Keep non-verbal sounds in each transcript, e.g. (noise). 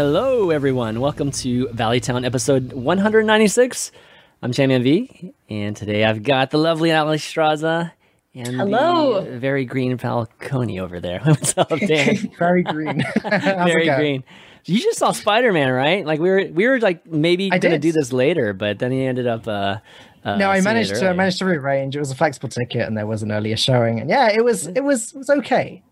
Hello, everyone. Welcome to Valuetown episode 196. I'm ChanmanV, and today I've got the lovely Alliestrasza and Hello. the very green Falcone over there. (laughs) What's up, Dan? (laughs) Very green. (laughs) Very green. You just saw Spider Man, right? Like we were, we were like maybe I gonna did. do this later, but then he ended up. Uh, uh, No, I managed to I managed to rearrange. It was a flexible ticket, and there was an earlier showing. And yeah, it was it was it was okay,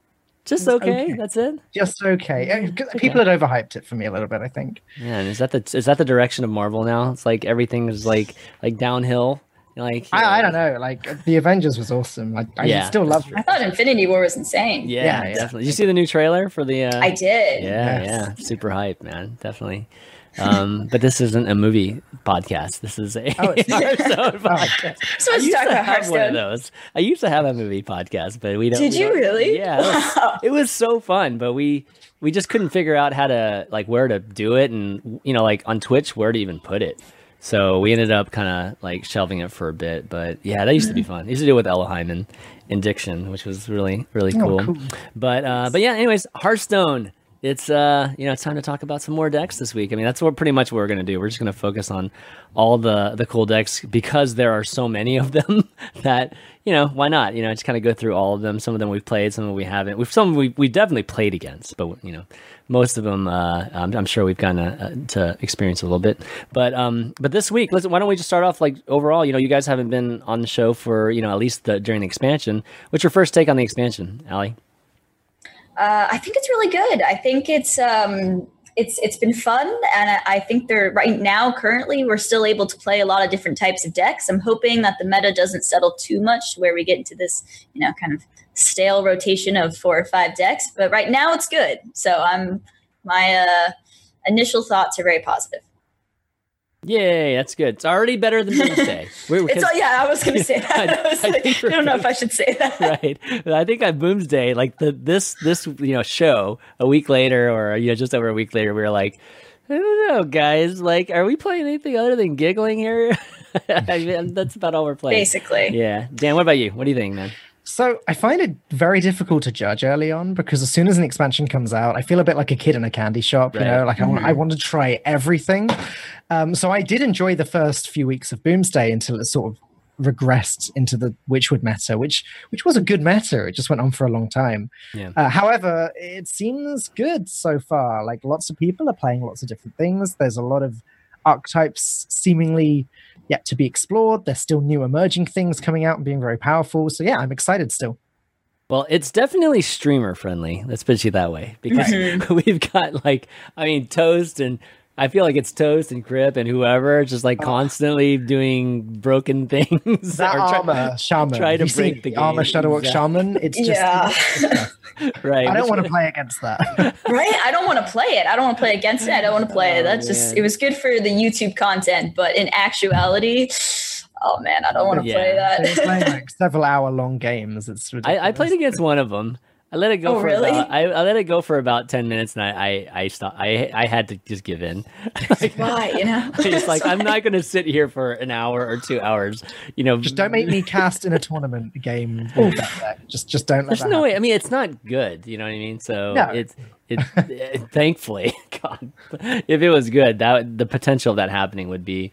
Just okay. okay. That's it. just okay. Uh, 'cause People had overhyped it for me a little bit. I think. Man, is that the is that the direction of Marvel now? It's like everything is like like downhill. Like I, I don't know. Like the Avengers was awesome. I, I Yeah, still love I thought Infinity War was insane. Yeah, Yeah, yeah. definitely. Did you see the new trailer for the? Uh, I did. Yeah, Yes. yeah, super hype, man. Definitely. Um, but this isn't a movie podcast. This is a Oh, it's. (laughs) Hearthstone (laughs) podcast. So I used to have one of those. I used to have a movie podcast, but we don't. Did we you don't- really? Yeah, it was, it was so fun, but we we just couldn't figure out how to like where to do it, and you know, like on Twitch, where to even put it. So we ended up kind of like shelving it for a bit, but yeah, that used to be fun. I used to do it with Elohim and, and Diction, which was really really Oh, cool. cool. But uh, but yeah, anyways, Hearthstone. It's uh you know it's time to talk about some more decks this week. I mean that's what pretty much what we're gonna do. We're just gonna focus on all the the cool decks because there are so many of them (laughs) that you know why not you know just kind of go through all of them. Some of them we've played, some of them we haven't. We've some we we definitely played against, but you know most of them uh, I'm, I'm sure we've gotten uh, to experience a little bit. But um but this week let's why don't we just start off like overall you know you guys haven't been on the show for you know at least the, during the expansion. What's your first take on the expansion, Allie? Uh, I think it's really good. I think it's um, it's it's been fun, and I, I think they're right now. Currently, we're still able to play a lot of different types of decks. I'm hoping that the meta doesn't settle too much, where we get into this, you know, kind of stale rotation of four or five decks. But right now, it's good. So I'm my uh, initial thoughts are very positive. Yay, that's good. It's already better than Boomsday. (laughs) We're- It's all, yeah, I was going (laughs) to say that. (laughs) I- I, was I like, I don't know if I should say that. right. I think on Boomsday, like the this this you know show a week later or you know just over a week later, we were like, I don't know, guys. Like, are we playing anything other than giggling here? I mean, that's about all we're playing. Basically. Yeah, Dan. What about you? What do you think, man? So I find it very difficult to judge early on because as soon as an expansion comes out, I feel a bit like a kid in a candy shop. You know, like I want, I want to try everything. Um, so I did enjoy the first few weeks of Boomsday until it sort of regressed into the Witchwood meta, which which was a good meta. It just went on for a long time. Yeah. Uh, however, it seems good so far. Like lots of people are playing lots of different things. There's a lot of archetypes seemingly yet to be explored. There's still new emerging things coming out and being very powerful. So yeah, I'm excited still. Well, it's definitely streamer friendly. Let's put it that way because (laughs) (laughs) we've got like, I mean, Toast and I feel like it's Toast and Kripp and whoever just like uh, constantly doing broken (laughs) things. That or try- armor shaman. try to you seen break the armor game. Shudderwock Exactly. shaman. It's just Yeah. (laughs) right. I don't want to play against that. (laughs) right? I don't want to play it. I don't want to play against it. I don't want to play it. Oh, That's just it was good for the YouTube content, but in actuality, oh man, I don't want to Yeah. play They're that. playing like several hour long games. It's ridiculous. I, I played against one of them. I let it go Oh, for really? about, I, I let it go for about ten minutes, and I I I stopped. I I had to just give in. (laughs) like, Why, you know? it's like I'm not going to sit here for an hour or two hours. You know, Just don't make me cast in a tournament game. with oh. that. Just just don't let There's that no way. I mean, it's not good. You know what I mean? So No. it's it, it. Thankfully, (laughs) God, if it was good, that the potential of that happening would be.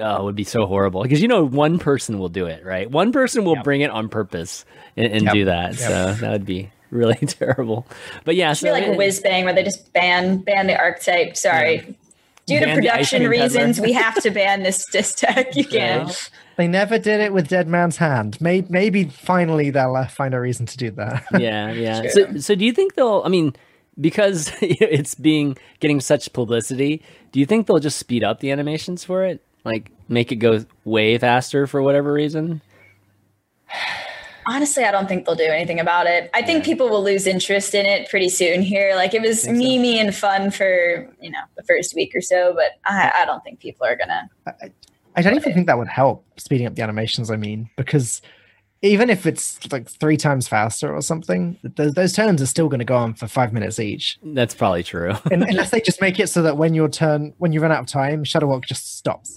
Oh, it would be so horrible because you know one person will do it, right? One person will Yep. bring it on purpose and, and Yep. do that. Yep. So that would be really (laughs) terrible. But yeah, It so be like a it- Whizbang where they just ban ban the archetype. Sorry. Due to Ban the ice production reasons, we have to (laughs) ban this this deck. You can't. Right. They never did it with Dead Man's Hand. Maybe, maybe finally they'll uh, find a reason to do that. (laughs) yeah, yeah. So, so do you think they'll? I mean, because it's being getting such publicity, do you think they'll just speed up the animations for it? Like make it go way faster for whatever reason? Honestly, I don't think they'll do anything about it. I think people will lose interest in it pretty soon here. Like it was Think so? and fun for, you know, the first week or so, but I, I don't think people are gonna I don't even think that would help speeding up the animations. I mean, because even if it's like three times faster or something, th- those turns are still going to go on for five minutes each. That's probably true. (laughs) Unless they just make it so that when your turn, when you run out of time, Shudderwock just stops.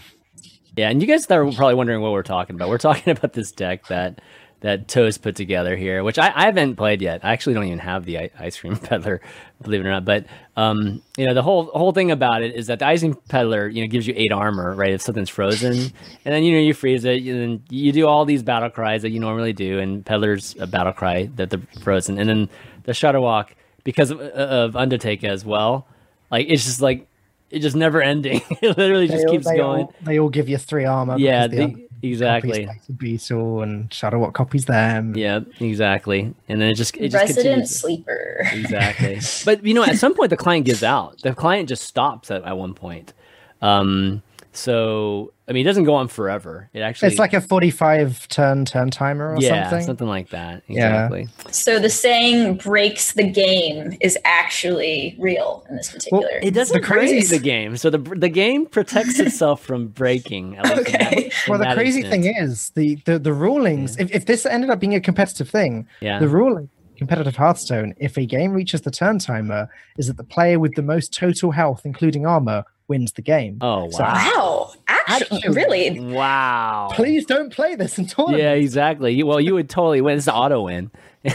Yeah, and you guys are probably wondering what we're talking about. We're talking (laughs) about this deck that that Toast put together here, which I, I haven't played yet. I actually don't even have the ice cream (laughs) peddler, believe it or not. But um, you know, the whole whole thing about it is that the ice cream peddler, you know, gives you eight armor, right? If something's frozen, and then you know you freeze it, and then you do all these battle cries that you normally do, and peddler's a battle cry that they're frozen, and then the Shudderwock because of, of Undertaker as well. Like it's just like it just never ending. (laughs) it literally just all- keeps they going. All, they all give you three armor. Yeah, the the- exactly. the Beetle and Shudderwock copies them. Yeah, exactly. And then it just it just resident continues. sleeper. Exactly. (laughs) but you know, at some point the client gives out. The client just stops at, at one point. Um so I mean it doesn't go on forever. It actually It's like a 45 turn turn timer or yeah, something. like that. Yeah. Exactly. So the saying breaks the game is actually real in this particular. It doesn't The crazy- break the game. So the the game protects (laughs) itself from breaking. At least in Okay. that- Well, the crazy instance. thing is the the, the rulings. If, if this ended up being a competitive thing, Yeah. the ruling competitive Hearthstone, if a game reaches the turn timer, is that the player with the most total health, including armor, wins the game. Oh So- wow. Wow. Actually, Actually- really? Wow. Please don't play this in tournament. Yeah, exactly. Well, you would totally win. It's an auto win. (laughs)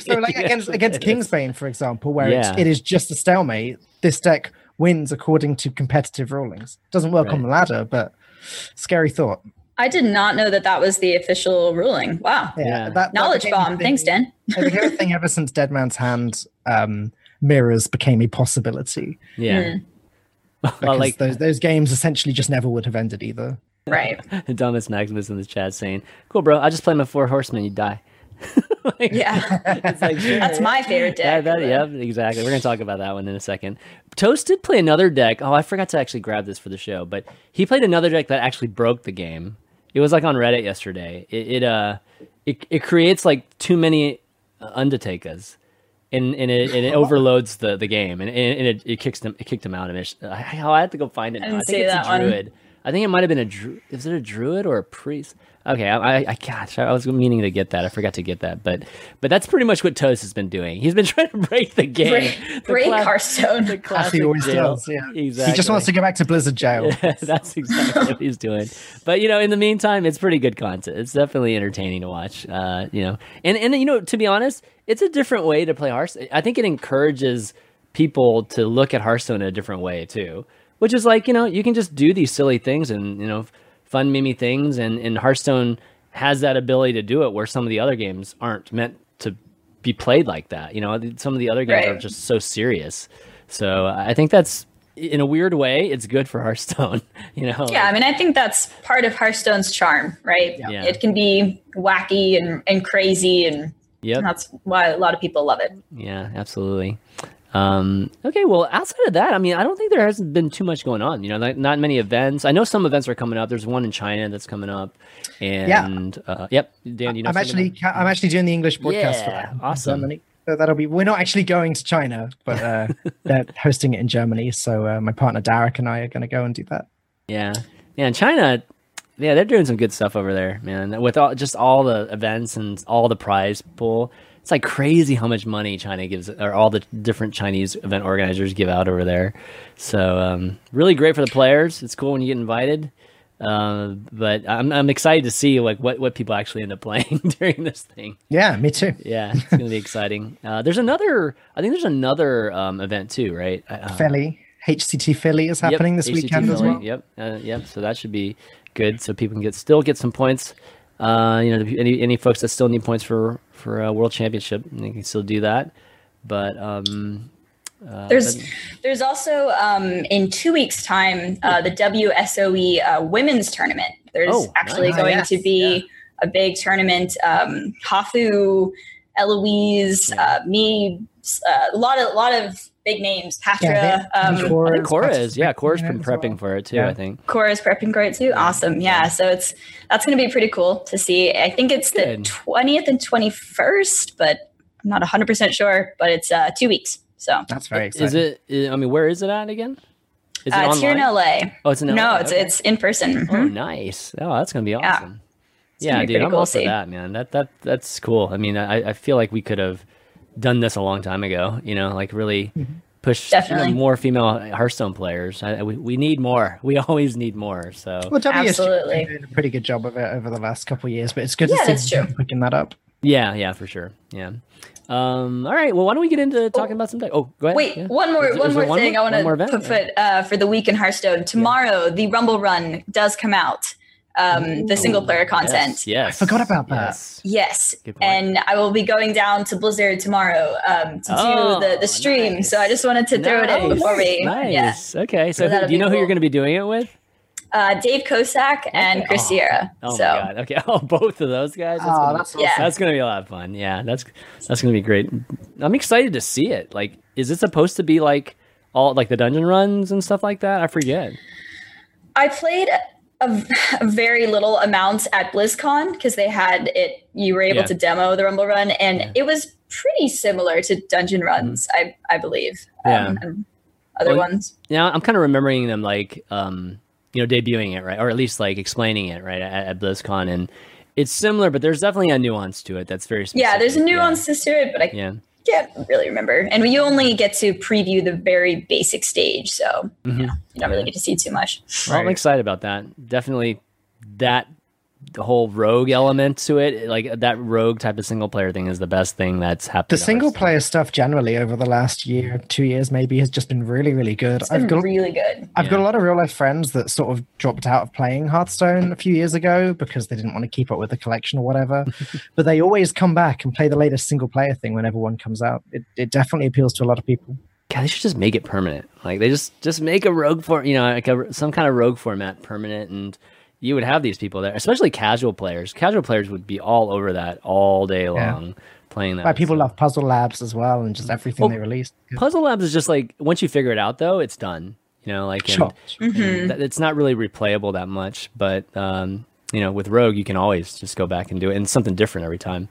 So like against against Kingsbane, for example, where Yeah. it's, it is just a stalemate, this deck wins according to competitive rulings. Doesn't work on the ladder, but scary thought. I did not know that that was the official ruling. Wow. Yeah, Yeah. That, that Knowledge became a bomb. Thanks, Dan. (laughs) It became thing ever since Dead Man's Hand um, mirrors became a possibility. Yeah. Because well, like those those games essentially just never would have ended either. Right. (laughs) Dumbest Maximus in the chat saying, "Cool, bro. I just play my four horsemen. You die." (laughs) Like, Yeah. it's like, sure. (laughs) That's my favorite deck. that, yep, exactly. We're gonna talk about that one in a second. Toast did play another deck. Oh, I forgot to actually grab this for the show, but he played another deck that actually broke the game. It was like on Reddit yesterday. It, it uh, it, it creates like too many uh, Undertakers, and and it, and it (laughs) overloads the, the game, and, and it, it kicks them. It kicked him out of it. I, I have to go find it. Didn't I think it's a one. druid. I think it might have been a dru- is it a druid or a priest? Okay, I, I, I gosh, I was meaning to get that. I forgot to get that, but but that's pretty much what Toast has been doing. He's been (laughs) trying to break the game, Break, The break cla- Hearthstone. the As he classic always jail. does. Yeah. exactly. He just wants to go back to Blizzard jail. (laughs) Yeah, that's exactly what he's doing. But you know, in the meantime, it's pretty good content. It's definitely entertaining to watch. Uh, you know, and and you know, to be honest, it's a different way to play Hearthstone. I think it encourages people to look at Hearthstone in a different way too, which is like you know, you can just do these silly things and you know, fun mimi things, and and Hearthstone has that ability to do it where some of the other games aren't meant to be played like that. You know, some of the other games are just so serious. So I think that's in a weird way, it's good for (laughs) Hearthstone. You know, Yeah, I mean, I think that's part of Hearthstone's charm, right? Yeah. It can be wacky and, and crazy, and yeah, that's why a lot of people love it. Yeah, absolutely. Um, okay, well, outside of that, I mean, I don't think there hasn't been too much going on. You know, like not many events. I know some events are coming up. There's one in China that's coming up, and yeah. uh, yep, Dan, you know, I'm actually about- I'm actually doing the English broadcast for that. awesome. Germany. So that'll be. We're not actually going to China, but uh, (laughs) they're hosting it in Germany. So uh, my partner Derek and I are going to go and do that. yeah, yeah. In China, yeah, they're doing some good stuff over there, man. With all just all the events and all the prize pool, it's like crazy how much money China gives, or all the different Chinese event organizers give out over there. So um, really great for the players. It's cool when you get invited. Uh, but I'm I'm excited to see like what, what people actually end up playing (laughs) during this thing. Yeah, me too. Yeah, it's gonna be exciting. (laughs) Uh, there's another, I think there's another um, event too, right? Uh, Philly, HCT Philly is Yep, happening this HCT weekend as well. Yep, uh, yep. So that should be good. So people can get still get some points. Uh, you know, any any folks that still need points for for a world championship, and they can still do that. But um, uh, There's but- there's also um, in two weeks' time uh, the WSOE uh, women's tournament. There's Oh, actually nice. going yes, to be a big tournament. Um, Hafu, Eloise, uh, me, uh, a lot of a lot of big names. Patra, Yeah, um, they- I Cora think is Cora is. Yeah, Cora's in it been as well. prepping for it too. Yeah. I think. Cora's prepping for it too. Awesome. Yeah. So it's that's going to be pretty cool to see. I think it's Good. the 20th and 21st, but I'm not 100% sure, but it's uh, two weeks. So That's very exciting. Is it? I mean, where is it at again? Is it uh, it's here in? LA. Oh, it's in LA. No, it's Okay. it's in person. Oh, Mhm. nice. Oh, that's gonna be Yeah. awesome. It's Yeah, gonna dude, I'm cool all for see. that, man. That that that's cool. I mean, I, I feel like we could have done this a long time ago. You know, like really push you know, more female Hearthstone players. I, we we need more. We always need more. So Well, WSG has Absolutely. been doing a pretty good job of it over the last couple of years, but it's good Yeah, to see that's them picking that up. yeah, yeah, for sure. Yeah. Um. All right. Well, why don't we get into talking about some? Oh, go ahead. Wait, Yeah. one more Is one is there more thing more? I want to event? put foot uh, for the week in Hearthstone. Tomorrow, the Rumble Run does come out. Um, the single player content. Yes. yes. forgot about that. Yes. Yes, and I will be going down to Blizzard tomorrow um, to Oh, do the, the stream. nice. So I just wanted to throw it in Nice. before we. Nice. Yeah. Okay. So, So who, do you be know who you're going to be doing it with? Uh, Dave Kosak and Chris Oh. Sierra. Oh so my god. Okay. (laughs) Oh, both of those guys. That's Oh, gonna be- that's Yeah. That's gonna be a lot of fun. Yeah, that's that's gonna be great. I'm excited to see it. Like, is it supposed to be like all like the dungeon runs and stuff like that? I forget. I played a, (laughs) a very little amount at BlizzCon because they had it. You were able Yeah. to demo the Rumble Run, and Yeah. Mm-hmm. it was pretty similar to dungeon runs. I I believe. Yeah. Um, other Well, ones. Yeah, I'm kind of remembering them like um, you know, debuting it right, or at least like explaining it right at, at BlizzCon, and it's similar, but there's definitely a nuance to it that's very specific. Yeah, there's a Yeah. nuance to it, but I Yeah. Can't really remember. And you only get to preview the very basic stage, so Mhm. you don't really get to see too much. Well, I'm excited about that. Definitely that the whole rogue element to it, like that rogue type of single player thing, is the best thing that's happened. The single player stuff generally over the last year, two years maybe, has just been really, really good. It's I've got really good. I've got a lot of real life friends that sort of dropped out of playing Hearthstone a few years ago because they didn't want to keep up with the collection or whatever. (laughs) but they always come back and play the latest single player thing whenever one comes out. It, it definitely appeals to a lot of people. God, they should just make it permanent. Like they just just make a rogue for you know like a, some kind of rogue format permanent, and you would have these people there, especially casual players. Casual players would be all over that all day long playing that. Why people So- love Puzzle Labs as well and just everything Well, they released. Puzzle Labs is just like once you figure it out though, it's done. You know, like and- Sure. and Mm-hmm. that- it's not really replayable that much. But um, you know, with Rogue, you can always just go back and do it, and something different every time.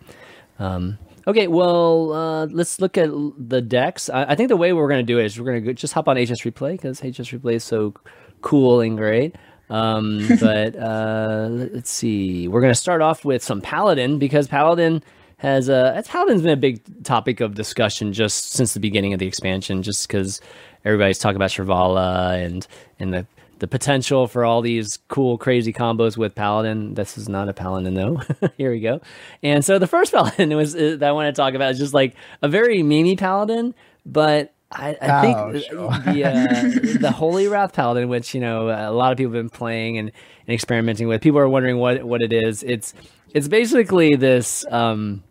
Um, okay, well, uh, let's look at the decks. I, I think the way we're going to do it is we're going to just hop on HS Replay because HS Replay is so cool and great. Um, but uh, let- let's see. We're going to start off with some Paladin because Paladin has uh, Paladin's been a big topic of discussion just since the beginning of the expansion, just because everybody's talking about Shirvallah and and the the potential for all these cool, crazy combos with Paladin. This is not a Paladin, though. (laughs) Here we go. And so the first (laughs) Paladin was uh, that I want to talk about is just like a very memey Paladin, but I, I think Oh, the- sure. the uh, the Holy Wrath Paladin, which you know a lot of people have been playing and, and experimenting with. People are wondering what what it is. It's it's basically this um,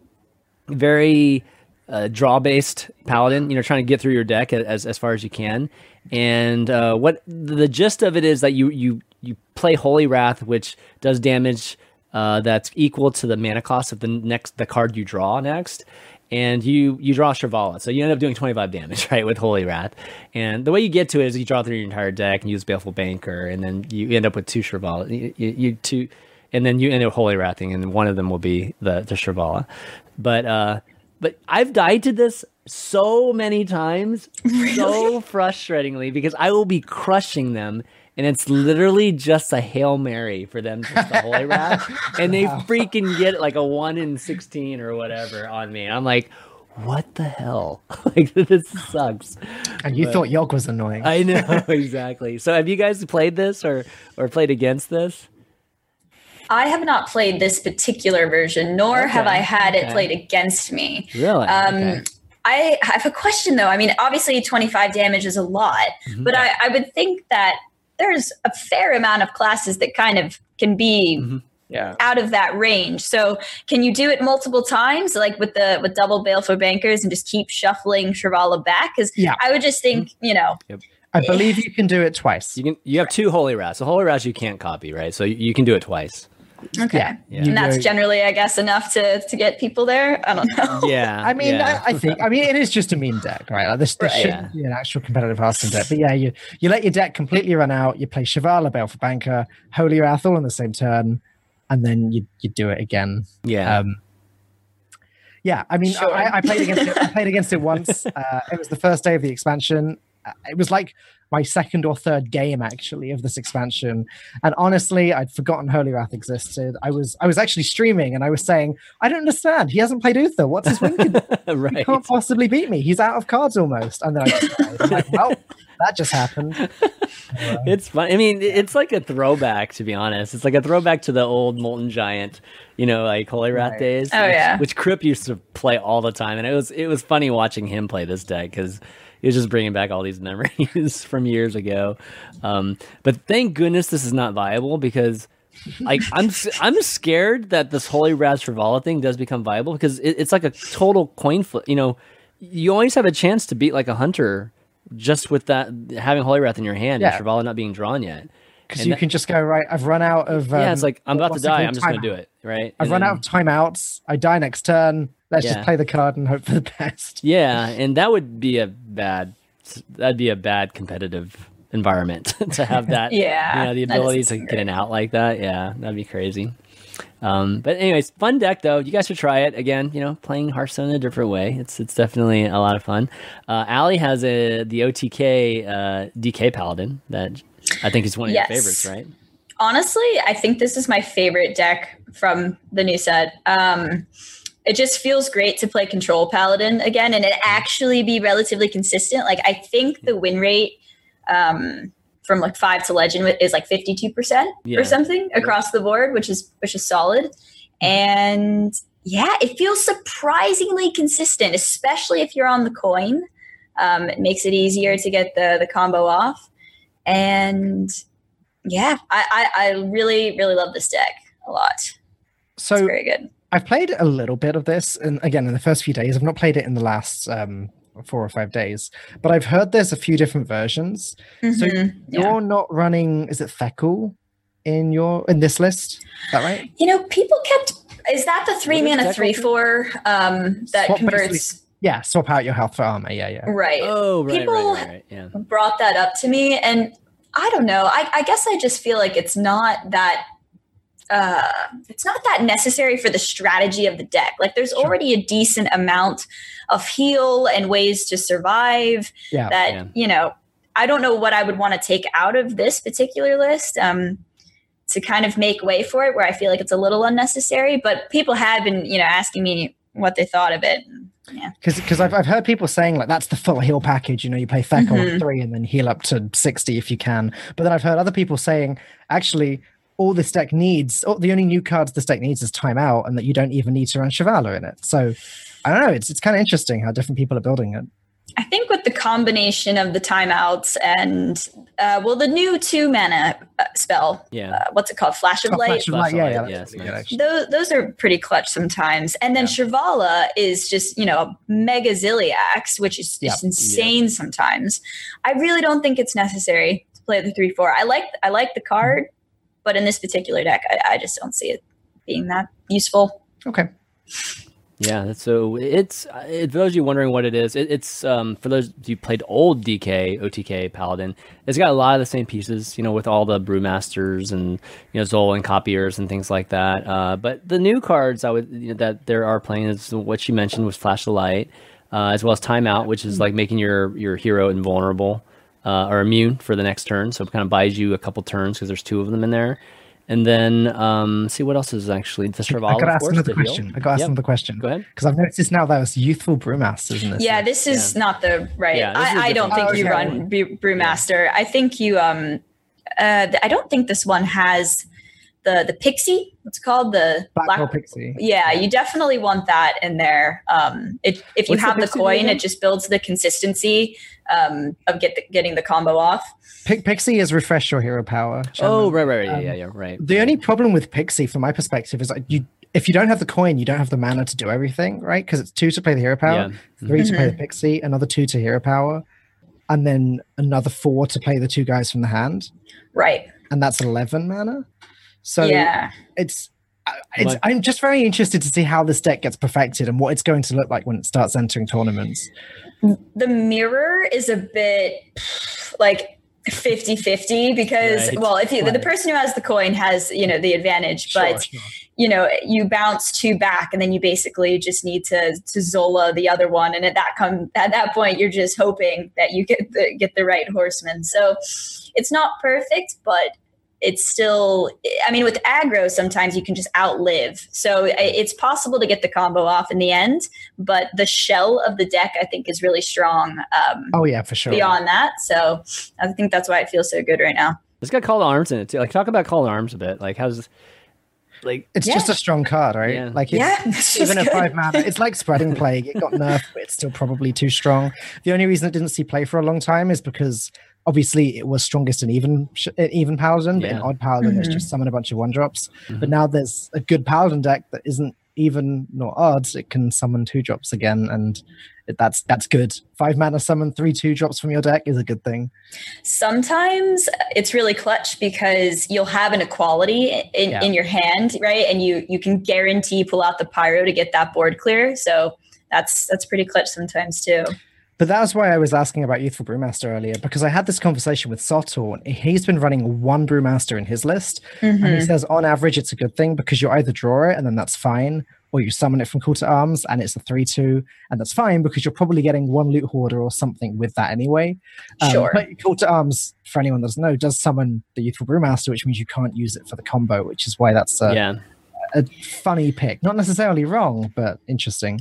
very uh, draw based paladin. You know, trying to get through your deck as as far as you can. And uh, what the gist of it is that you you you play Holy Wrath, which does damage uh, that's equal to the mana cost of the next the card you draw next. And you you draw Shirvallah, so you end up doing 25 damage, (laughs) right, with Holy Wrath. And the way you get to it is you draw through your entire deck and use Baleful Banker, and then you end up with two Shirvallah. You, you, you two, and then you end up Holy Wrathing, and one of them will be the the Shirvallah. But uh, but I've died to this so many times, (laughs) so frustratingly, because I will be crushing them, and it's literally just a hail mary for them just the Holy Wrath, and they freaking get like a one in sixteen or whatever on me. I'm like, what the hell? (laughs) like this sucks. And you thought Yogg was annoying. I know (laughs) exactly. So have you guys played this or or played against this? I have not played this particular version, nor have I had okay. it played against me. Really? Um, Okay. I have a question though. I mean, obviously, 25 damage is a lot, Mm-hmm. but I, I would think that there's a fair amount of classes that kind of can be Mm-hmm. Yeah. out of that range. So, can you do it multiple times, like with the with double Baleful Bankers, and just keep shuffling Shirvallah back? Because Yeah. I would just think, Mm-hmm. you know, I believe you can do it twice. You can you have two holy wraths. So holy wraths you can't copy, right? So you, you can do it twice. Okay. Yeah, Yeah. And that's generally, I guess, enough to to get people there. I don't know. (laughs) Yeah. I mean, yeah. I, I think I mean it is just a meme deck, right? Like this, this Right. shouldn't be an actual competitive Hearthstone deck. But yeah, you you let your deck completely run out. You play Shirvallah, for Banker, Holy Wrath all on the same turn, and then you you do it again. yeah. Um, yeah, I mean, Sure. I, I played against it. I played against it once. (laughs) Uh, it was the first day of the expansion. Uh, It was like my second or third game actually of this expansion. And honestly, I'd forgotten Holy Wrath existed. I was I was actually streaming and I was saying, I don't understand. He hasn't played Uther. What's his win? con- (laughs) He can't possibly beat me. He's out of cards almost. And then I just died. I'm like, well, that just happened. (laughs) It's fun. I mean, it's like a throwback, to be honest. It's like a throwback to the old Molten Giant, you know, like Holy Wrath Right. days. Oh, which- yeah. Which Kripp used to play all the time, and it was it was funny watching him play this deck because was just bringing back all these memories (laughs) from years ago. Um, but thank goodness this is not viable because. Like I'm, (laughs) I'm scared that this Holy Wrath Shirvallah thing does become viable because it, it's like a total coin flip. You know, you always have a chance to beat like a hunter just with that having Holy Wrath in your hand Yeah. and Shirvallah not being drawn yet. Because you that- can just go, right, I've run out of. yeah, um, it's like I'm about to die. I'm just going to do it, right? I've And run then- out of timeouts. I die next turn. Let's Yeah. just play the card and hope for the (laughs) best. Yeah, and that would be a bad. That'd be a bad competitive environment (laughs) to have that. Yeah, you know, the ability to get an out like that. Yeah, that'd be crazy. Um, but anyways, fun deck though. You guys should try it again. You know, playing Hearthstone in a different way. It's it's definitely a lot of fun. Uh, Allie has a the OTK uh, DK Paladin that I think it's one of Yes. your favorites, right? Honestly, I think this is my favorite deck from the new set. Um, it just feels great to play Control Paladin again and it actually be relatively consistent. Like I think the win rate um, from like five to legend is like fifty two percent Yeah. or something across the board, which is which is solid. And yeah, it feels surprisingly consistent, especially if you're on the coin. Um, it makes it easier to get the the combo off. And yeah, I, I, I really, really love this deck a lot. It's So very good. I've played a little bit of this, and again, in the first few days, I've not played it in the last um, four or five days, but I've heard there's a few different versions. So Mhm, you're yeah. not running, is it Feckle in your in this list? Is that right? You know, people kept. Is that the three What is mana three four um, that Swap converts? Yeah, swap out your health for armor. Yeah, yeah. Right. Oh, right, People- right, right, right. Yeah. brought that up to me and i don't know i, I guess i just feel like it's not that uh, it's not that necessary for the strategy of the deck like there's Sure. already a decent amount of heal and ways to survive Yeah. that Yeah. you know i don't know what i would want to take out of this particular list um, to kind of make way for it where i feel like it's a little unnecessary but people have been you know asking me what they thought of it yeah Because I've, I've heard people saying like that's the full heal package. You know, you play Feckle Mhm. on three and then heal up to sixty if you can. But then I've heard other people saying actually all this deck needs, oh, the only new cards this deck needs is timeout, and that you don't even need to run Shirvallah in it. So I don't know. It's it's kind of interesting how different people are building it. I think with the combination of the timeouts and uh, well, the new two mana uh, spell, Yeah. uh, what's it called? Flash of Oh, Light. Flash of Light, yeah, yeah, Flashlight, that's good, nice. Those those are pretty clutch sometimes. And then Shirvallah is just you know a mega Ziliax, which is just Yeah. insane sometimes. I really don't think it's necessary to play the three four. I like I like the card, but in this particular deck, I, I just don't see it being that useful. Okay. Yeah, so it's it, for those of you wondering what it is. It, it's um, for those you played old DK OTK Paladin. It's got a lot of the same pieces, you know, with all the brewmasters and you know Zol and copiers and things like that. Uh, but the new cards I would you know, that there are playing is what she mentioned was Flash of Light, uh, as well as Timeout, which is like making your your hero invulnerable uh, or immune for the next turn. So it kind of buys you a couple turns because there's two of them in there. And then um, see what else is actually the I Shirvallah, got to ask another to heal. question. I got to ask Yep. another question. Go ahead. Because I've noticed now there's youthful brewmasters in this. Yeah, this is Yeah. not the right. Yeah, this is a I, I don't different think you one. run Brew- Brewmaster. I think you um uh I don't think this one has the the pixie. What's it called the Blackwald Pixie. Yeah, you definitely want that in there. Um, it, if you What's have the, pixie do coin, again? it just builds the consistency um, of get the, getting the combo off. Pi- Pixie is refresh your hero power. Oh, right, right, right. Um, yeah, yeah, right. The only problem with Pixie, from my perspective, is like you if you don't have the coin, you don't have the mana to do everything, right? Because it's two to play the hero power, Yeah. 3 to play the Mm-hmm. Pixie, another two to hero power, and then another four to play the two guys from the hand, Right. and that's eleven mana. So yeah. it's uh, It's, But- I'm just very interested to see how this deck gets perfected and what it's going to look like when it starts entering tournaments. the mirror is a bit like 50-50 because Right. well if you the person who has the coin has you know the advantage but Sure, sure. you know you bounce two back and then you basically just need to to zola the other one and at that come at that point you're just hoping that you get the get the right horseman so it's not perfect but it's still i mean with aggro sometimes you can just outlive so it's possible to get the combo off in the end but the shell of the deck i think is really strong um, Oh yeah, for sure. beyond that so i think that's why it feels so good right now It's got call to arms in it too. Like talk about call to arms a bit. Like how's like It's Yeah. just a strong card, right? Yeah. Like it's, Yeah, (laughs) it's just even a five mana. It's like spreading plague. It got nerfed, but it's still probably too strong. The only reason it didn't see play for a long time is because obviously it was strongest in even in even paladin, but in odd paladin it's Mhm. just summon a bunch of one drops. Mhm. But now there's a good paladin deck that isn't even nor odd. It can summon two drops again, and it, that's that's good. Five mana summon three two drops from your deck is a good thing. sometimes it's really clutch because you'll have an equality in, Yeah. in your hand right and you you can guarantee pull out the pyro to get that board clear so that's that's pretty clutch sometimes too But that was why I was asking about Youthful Brewmaster earlier, because I had this conversation with Sotor. and He's been running one Brewmaster in his list, and he Mhm. says on average it's a good thing because you either draw it and then that's fine, or you summon it from Call to Arms and it's a 3 2, and that's fine because you're probably getting one loot hoarder or something with that anyway. Um, Sure. But Call to Arms, for anyone that doesn't know, does summon the Youthful Brewmaster, which means you can't use it for the combo, which is why that's a, yeah. a funny pick. Not necessarily wrong, but interesting.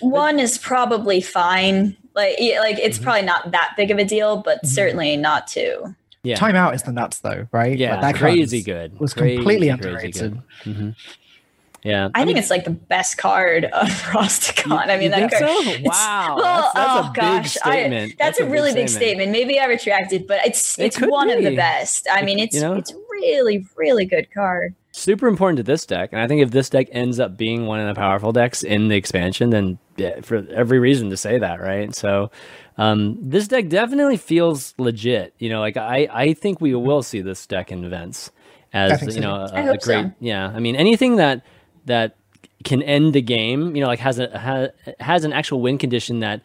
one is probably fine like yeah, like it's Mhm. probably not that big of a deal but Mhm. certainly not two Yeah. Time out is the nuts, though, right? Yeah, Like, that card crazy is- good. was Crazy, completely crazy underrated. good. Mhm. Yeah, i, think it's like the best card of (laughs) Rastakhan. I mean, that card. so? Wow, well, (laughs) that's, that's oh a big gosh, I- statement. that's, a, really big statement. Maybe I retracted, but it's It it's could one of the best. I mean, it's You know? it's really really good card. Super important to this deck, and I think if this deck ends up being one of the powerful decks in the expansion, then yeah, for every reason to say that, right? So, um, this deck definitely feels legit. You know, like I, I think we will see this deck in events as so you know a, a, I a hope great. so. Yeah, I mean anything that that can end the game, you know, like has a has, has an actual win condition that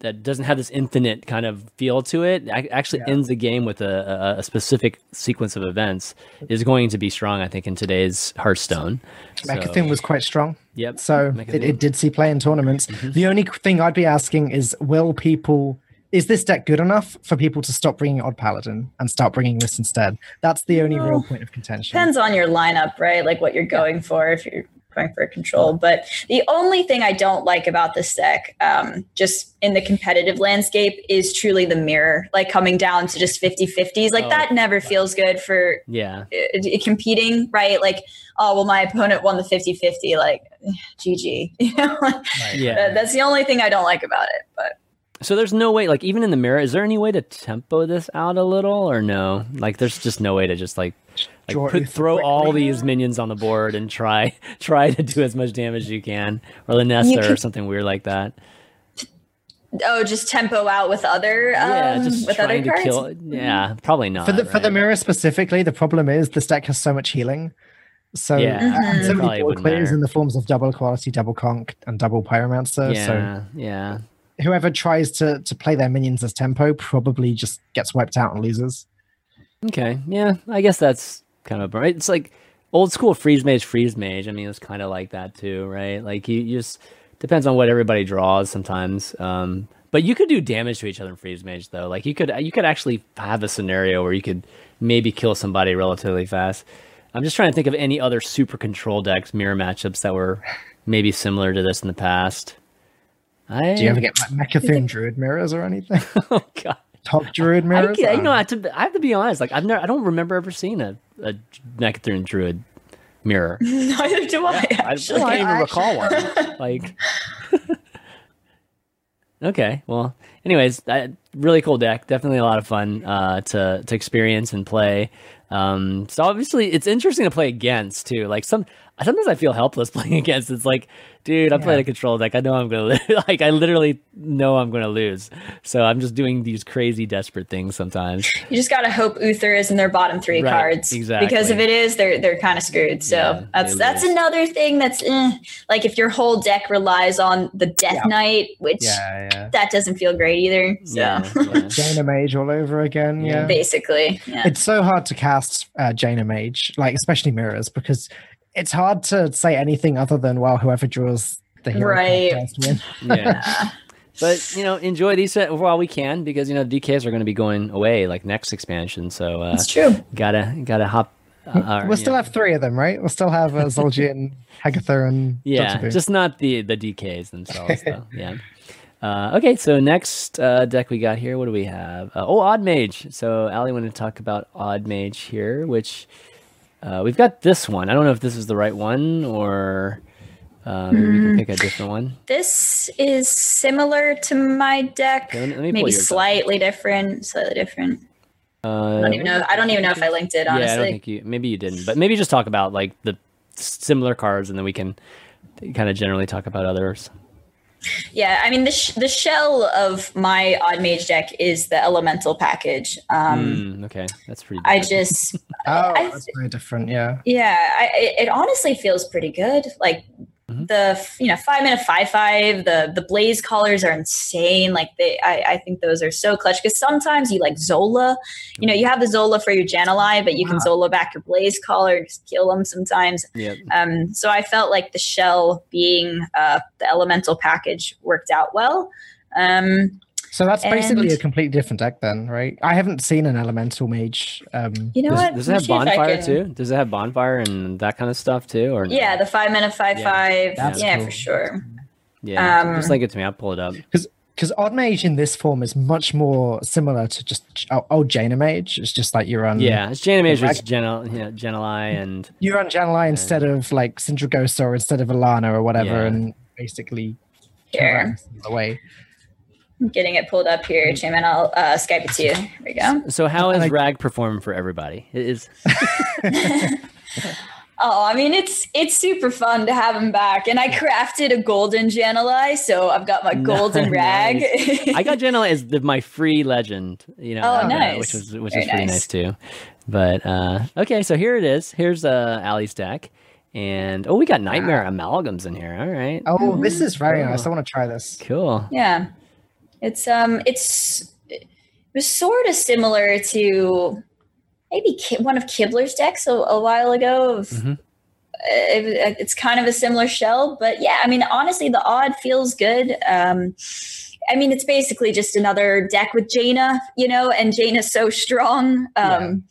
that doesn't have this infinite kind of feel to it ac- actually Yeah. ends the game with a, a, a specific sequence of events is going to be strong i think in today's hearthstone So- Mecha'thun was quite strong. yep So it, it did see play in tournaments. Mm-hmm. The only thing I'd be asking is will people, is this deck good enough for people to stop bringing Odd Paladin and start bringing this instead? That's the only real point of contention. Depends on your lineup, right? Like what you're going for. If you're going for control, but the only thing I don't like about this deck, um, just in the competitive landscape, is truly the mirror. Like coming down to just 50-50s. Like Oh, that never feels good for yeah uh, competing, right? Like, oh well, my opponent won the 50-50. Like, (sighs) GG. (laughs) You know, (laughs) yeah That- that's the only thing I don't like about it. But so there's no way like even in the mirror is there any way to tempo this out a little or no like there's just no way to just like like Draw put, it throw all these minions on the board and try (laughs) try to do as much damage as you can or Lynessa You or something weird like that oh, just tempo out with other um, yeah just with other trying to cards. kill yeah probably not for the for the mirror specifically, the problem is this deck has so much healing. So, Yeah, and Mhm. so probably many board clears matter. in the forms of double quality, double conk, and double pyromancer. So yeah yeah whoever tries to to play their minions as tempo probably just gets wiped out and loses. Okay, yeah, I guess that's kind of right. It's like old school freeze mage, freeze mage. I mean, it's kind of like that too, right? Like you, you just depends on what everybody draws sometimes. Um, but you could do damage to each other in freeze mage though. Like you could, you could actually have a scenario where you could maybe kill somebody relatively fast. I'm just trying to think of any other super control decks mirror matchups that were maybe similar to this in the past. I, Do you ever get Mecha'thun Druid mirrors or anything? (laughs) oh god. Top Druid I, mirrors? you I know, I have, to, I have to be honest. Like I've never, I don't remember ever seeing a, a Mecha'thun Druid mirror. (laughs) Neither do I. I, I can't even I- recall one. (laughs) Like, (laughs) okay, well, anyways, that, really cool deck. Definitely a lot of fun uh, to to experience and play. Um, so obviously, it's interesting to play against too. Like some, sometimes I feel helpless (laughs) playing against. It's like, dude, I'm playing a control deck. I know I'm gonna (laughs) like I literally know I'm gonna lose. So I'm just doing these crazy desperate things sometimes. You just gotta hope Uther is in their bottom three Right, cards. exactly. Because if it is, they're they're kind of screwed. So Yeah, that's that's another thing that's eh. like if your whole deck relies on the Death Yeah. Knight, which Yeah, yeah. that doesn't feel great either. So Yeah, (laughs) yeah. Jaina Mage all over again. Yeah. Yeah. basically, yeah. It's so hard to cast uh, Jaina Mage, like especially mirrors, because it's hard to say anything other than well, whoever draws the hero card Right. first win. (laughs) yeah. But you know, enjoy these uh, while we can because you know the DKs are going to be going away like next expansion. So uh, It's true. gotta gotta hop. Uh, We'll still have three of them, right? We'll still have uh, (laughs) Zul'jin, Hagatha, and yeah, Dotterboo. just not the the DKs themselves though. (laughs) yeah. Uh, okay, so next uh, deck we got here. What do we have? Uh, oh, Odd Mage. So Ali wanted to talk about Odd Mage here, which uh, we've got this one. I don't know if this is the right one or uh, maybe we Hmm. can pick a different one. This is similar to my deck. Okay, let me- let me Maybe slightly different. Slightly different. Uh, I don't even know. I don't even know if I linked it. Yeah, I don't Honestly, think you. Maybe you didn't, but maybe just talk about like the similar cards, and then we can kind of generally talk about others. Yeah. I mean, the sh- the shell of my odd mage deck is the elemental package. Um, Mm, okay, that's pretty. I different. just oh, I- that's very different. Yeah. Yeah, I, it, it honestly feels pretty good. Like Mhm. the you know five minute five five the the Blazecallers are insane. Like they, I, I think those are so clutch because sometimes you like Zola. You know, you have the Zola for your Jan'alai, but you can Wow. Zola back your Blazecaller, and just kill them sometimes. Yep. Um, so I felt like the shell being uh, the elemental package worked out well. Um, So that's basically And- a completely different deck, then, right? I haven't seen an elemental mage. Um, you know Does, what? does it have me see if I bonfire can- too? Does it have bonfire and that kind of stuff too? Or no? Yeah, the five minute five Yeah. five. That's yeah, cool. for sure. yeah. um, just link it to me. I'll pull it up. because odd mage in this form is much more similar to just oh, old Jaina mage. It's just like you run Yeah, it's Jaina Mage, Rag- it's Genel, you know, Jan'alai, and you run Jan'alai instead of like Sindragosa or instead of Alana or whatever, Yeah. and basically yeah. the way. I'm getting it pulled up here, Jim, and I'll uh, Skype it to you. Here we go. so how is Like- Rag performing for everybody? It is (laughs) Oh, I mean, it's it's super fun to have him back, and I crafted a golden Jan'alai, so I've got my (laughs) golden rag. I got Jan'alai as the, my free legend, you know, Oh, uh, nice. which was which Very is pretty nice. nice too. But uh, okay, so here it is. Here's uh, Ali's deck, and oh, we got Nightmare amalgams in here. All right, Oh, this is very Cool. nice. I want to try this. cool. yeah, it's um, it's it was sort of similar to maybe Ki- one of Kibler's decks a, a while ago. Of, Mhm. uh, it- it's kind of a similar shell, but yeah, I mean, honestly, the odd feels good. Um, I mean, it's basically just another deck with Jaina, you know, and Jaina's so strong. Um,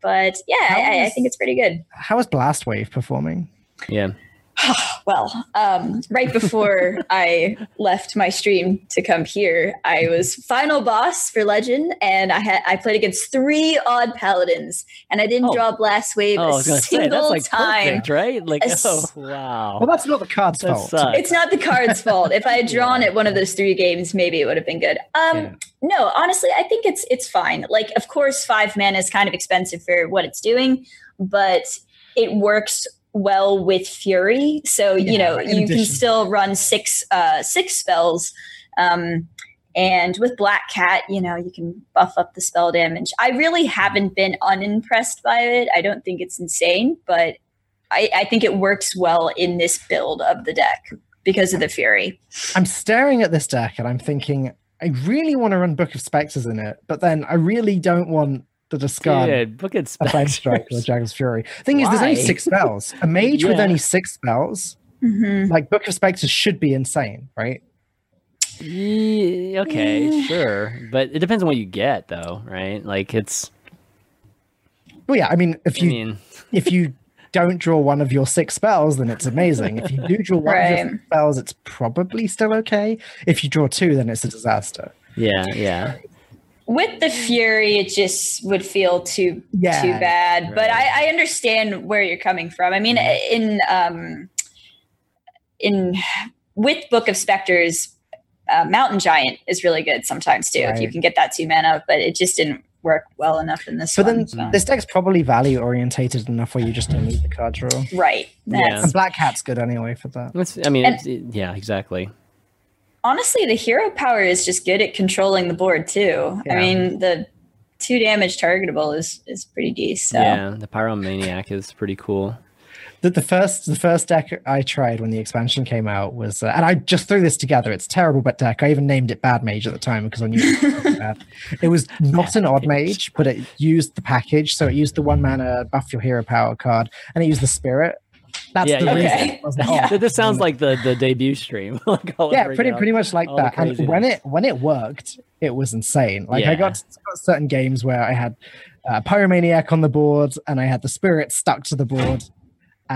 But yeah, How I, I think it's pretty good. How is Blast Wave performing? Yeah, (sighs) Well, um, right before (laughs) I left my stream to come here, I was final boss for Legend, and I had I played against three odd paladins, and I didn't Oh. draw Blast Wave Oh, I a was gonna say single that's like time. perfect, right? Like, As- oh wow, Well, that's not the card's that fault. sucks. It's not the card's (laughs) fault. If I had drawn Yeah. it one of those three games, maybe it would have been good. Um, Yeah. no, honestly, I think it's it's fine. Like, of course, five mana is kind of expensive for what it's doing, but it works well with Fury. So you know you can still run six uh, six spells. Um, and with Black Cat, you know, you can buff up the spell damage. I really haven't been unimpressed by it. I don't think it's insane, but I, I think it works well in this build of the deck because of the Fury. I'm staring at this deck and I'm thinking, I really want to run Book of Spectres in it, but then I really don't want to discard Dude, look at a Flame Strike or. Dragon's Fury. Thing is, there's only six spells. A mage with only six spells, Mm-hmm. like Book of Spectres, should be insane, right? Yeah, okay, sure, but it depends on what you get, though, right? Like it's. Well, yeah, I mean, if I you mean, (laughs) if you don't draw one of your six spells, then it's amazing. If you do draw one of your six spells, it's probably still okay. If you draw two, then it's a disaster. yeah, yeah. With the Fury, it just would feel too Yeah, too bad. But. I, I understand where you're coming from. I mean, in um, in with Book of Specters, uh, Mountain Giant is really good sometimes too if you can get that two mana. But it just didn't work well enough in this But one. then so. this deck's probably value orientated enough where you just don't need the card draw. right. That's, And Black Hat's good anyway for that. It's, I mean, And- it- yeah, exactly. Honestly, the hero power is just good at controlling the board too. Yeah. I mean, the two damage targetable is is pretty decent. So. Yeah, the Pyromaniac is pretty cool. The, the first the first deck I tried when the expansion came out was, uh, and I just threw this together. It's a terrible but deck. I even named it Bad Mage at the time because I knew it was. (laughs) It was not an odd mage, but it used the package. So it used the one mana buff your hero power card, and it used the spirit. That's Yeah, the yeah, reason yeah. it wasn't (laughs) Yeah. odd. Th- This sounds like the the debut stream. (laughs) like yeah pretty pretty much like that and when it when it worked it was insane like i got, got certain games where i had uh, pyromaniac on the board and i had the spirit stuck to the board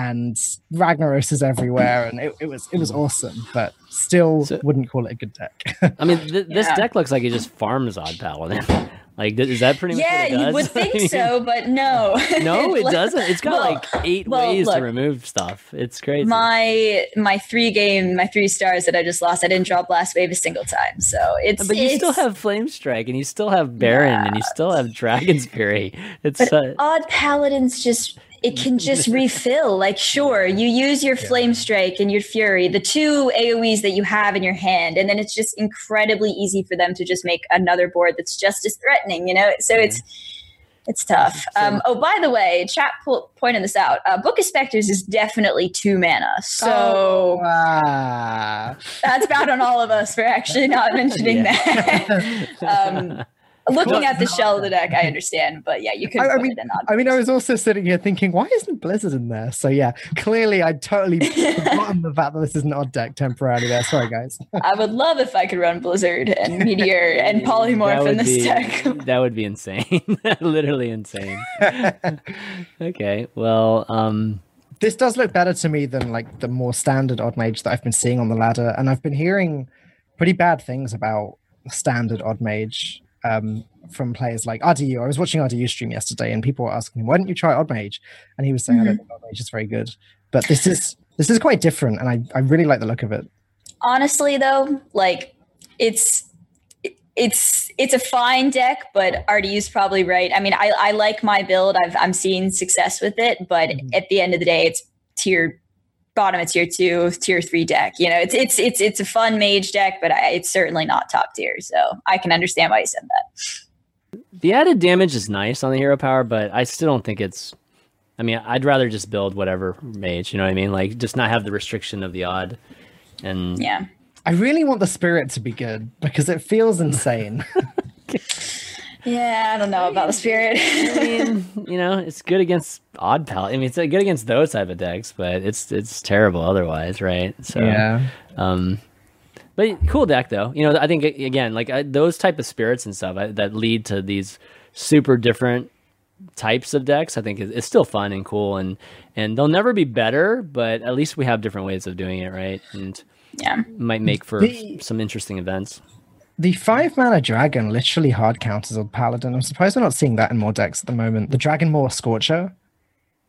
and ragnaros is everywhere and it, it was it was awesome but still So- wouldn't call it a good deck I mean, th- this Yeah. deck looks like it just farms Odd Paladin. (laughs) like, th- is that pretty much Yeah, what it does? you would (laughs) I think mean, so, but no. (laughs) No, it doesn't. It's got Well, like eight well, ways to remove stuff. It's crazy. My my three game my three stars that I just lost. I didn't draw blast wave a single time, so it's but you still have Flame Strike, and you still have Baron, and you still have Dragon's Fury. It's But uh, odd paladins just it can just (laughs) refill. Like sure, you use your flame strike and your fury, the two AoEs that you have in your hand, and then it's just incredibly easy for them to just make another board that's just as threatening. You know, so it's it's tough. Um, oh, by the way, chat po- pointed this out. Uh, Book of Specters is definitely two mana, so Ah. that's bad on all of us for actually not (laughs) mentioning that. (laughs) um, looking at the shell of the deck, I understand, but yeah, you could I- I mean-. I mean, I was also sitting here thinking, why isn't Blizzard in there? So yeah, clearly I totally forgotten the fact that this is an odd deck temporarily there. Sorry, guys. (laughs) I would love if I could run Blizzard and Meteor and (laughs) Polymorph in this be, deck. (laughs) that would be insane. Literally insane. okay, well, um, this does look better to me than like the more standard odd mage that I've been seeing on the ladder, and I've been hearing pretty bad things about standard odd mage um, from players like RDU. I was watching RDU stream yesterday, and people were asking him, "Why don't you try odd mage?" And he was saying, "I don't think odd mage is very good." But this is this is quite different, and I I really like the look of it. Honestly, though, like it's it's it's a fine deck, but RDU's probably right. I mean, I, I like my build. I've I'm seeing success with it, but Mhm. at the end of the day, it's tier bottom of tier two, tier three deck. You know, it's it's it's it's a fun mage deck, but I, it's certainly not top tier. So I can understand why you said that. the added damage is nice on the hero power, but I still don't think it's. I mean, I'd rather just build whatever mage. You know what I mean? Like, just not have the restriction of the odd. And Yeah. I really want the spirit to be good because it feels insane. (laughs) (laughs) Yeah, I don't know about the spirit. I mean, you know, it's good against odd palette. I mean, it's good against those type of decks, but it's it's terrible otherwise, right? So, yeah. um, but cool deck though. You know, I think again, like I, those type of spirits and stuff I, that lead to these super different types of decks. I think is, is still fun and cool, and and they'll never be better, but at least we have different ways of doing it, right? And yeah. might make for The- some interesting events. The five mana dragon literally hard counters on paladin. I'm surprised we're not seeing that in more decks at the moment. The Dragonmaw Scorcher.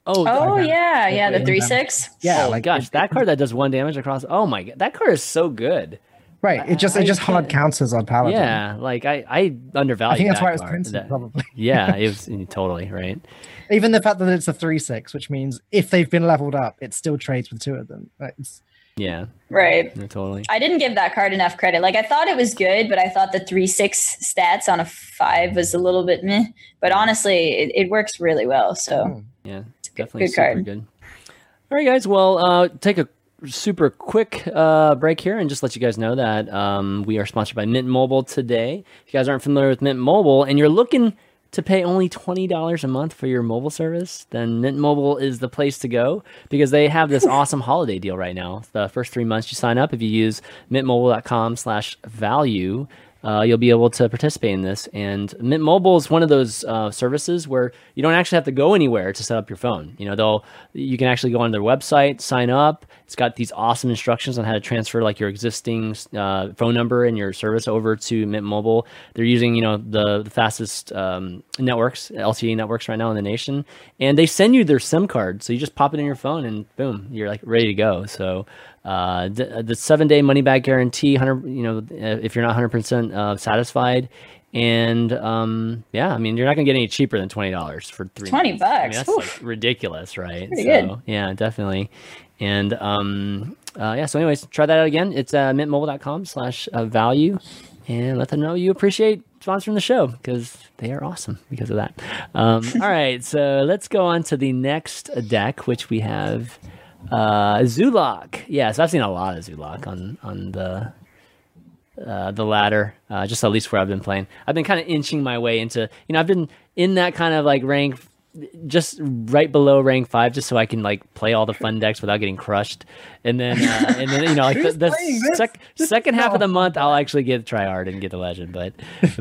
Oh, Oh Okay. yeah, yeah, the three six. Yeah, oh like gosh, it- that card that does one damage across. Oh my god, that card is so good. Right. It just I it just hard can't- counters on paladin. Yeah, like I I undervalue. I think that's that why it was card. printed, That- probably. (laughs) yeah, (laughs) it was totally right. Even the fact that it's a three six, which means if they've been leveled up, it still trades with two of them. It's, Yeah, Right. no, totally. I didn't give that card enough credit. Like I thought it was good, but I thought the three six stats on a five was a little bit meh. But honestly, it, it works really well. So Hmm. Yeah, it's a good, definitely good super card. good. All right, guys. Well, uh, take a super quick uh, break here and just let you guys know that um, we are sponsored by Mint Mobile today. If you guys aren't familiar with Mint Mobile and you're looking to pay only $20 a month for your mobile service, then Mint Mobile is the place to go because they have this (laughs) awesome holiday deal right now. The first three months you sign up, if you use mintmobile.com slash value, uh, you'll be able to participate in this. And Mint Mobile is one of those uh, services where you don't actually have to go anywhere to set up your phone. You know, they'll you can actually go on their website, sign up. It's got these awesome instructions on how to transfer like your existing uh, phone number and your service over to Mint Mobile. They're using you know the, the fastest um, networks, LTE networks right now in the nation, and they send you their SIM card. So you just pop it in your phone, and boom, you're like ready to go. So uh, the, the seven day money back guarantee, hundred you know, uh, if you're not hundred percent uh, satisfied, And um, yeah, I mean, you're not gonna get any cheaper than twenty dollars for three. 20 months. I mean, bucks. that's like ridiculous, right? Pretty so good. yeah, definitely. And um, uh, yeah, so anyways, try that out again. It's uh, mintmobile.com slash uh, value, and let them know you appreciate sponsoring the show because they are awesome because of that. Um, (laughs) all right, so let's go on to the next deck, which we have uh, Zoolock. Yeah, so I've seen a lot of Zoolock on on the uh, the ladder, uh, just at least where I've been playing. I've been kind of inching my way into, you know, I've been in that kind of like rank, just right below rank five, just so I can like play all the fun decks without getting crushed. And then, uh, and then you know, like the, (laughs) Who's the sec- second half of the month, I'll actually get try hard and get the legend. But,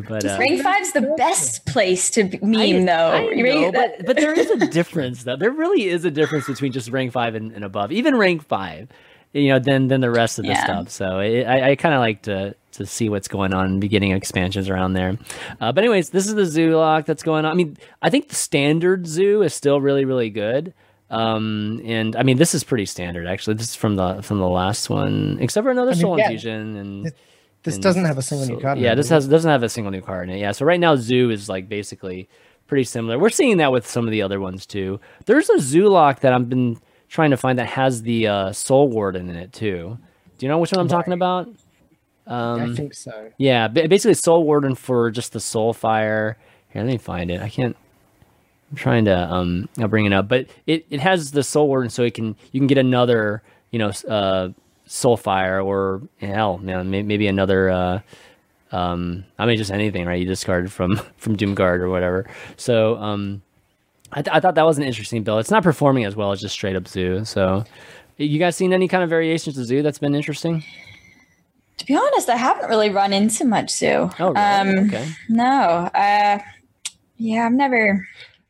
but uh, Rank five's the best place to be- meme, though. I know, but, but there is a difference, though. There really is a difference between just rank five and, and above, even rank five. You know, than than the rest of the Yeah. stuff. So it, I, I kind of like to to see what's going on and beginning expansions around there. Uh, but anyways, this is the zoo lock that's going on. I mean, I think the standard zoo is still really really good. Um, and I mean, this is pretty standard actually. This is from the from the last one, except for another I mean, soul yeah. infusion and. This and doesn't have a single new card. Yeah, this has doesn't have a single new card in it. Yeah, so right now Zoo is like basically pretty similar. We're seeing that with some of the other ones too. There's a Zoo lock that I've been trying to find that has the uh, Soul Warden in it too. Do you know which one I'm talking about? it? I Um, think so. yeah, basically Soul Warden for just the Soul Fire. Here, let me find it. I can't. I'm trying to um I'll bring it up, but it, it has the Soul Warden, so it can you can get another you know uh Soul Fire or hell man maybe another uh um I mean just anything right you discarded from (laughs) from Doomguard or whatever. So um I, th- I thought that was an interesting build. It's not performing as well as just straight up Zoo. So you guys seen any kind of variations to Zoo that's been interesting? to be honest, I haven't really run into much zoo. Oh, really? Um, okay. No. Uh, yeah, I've never.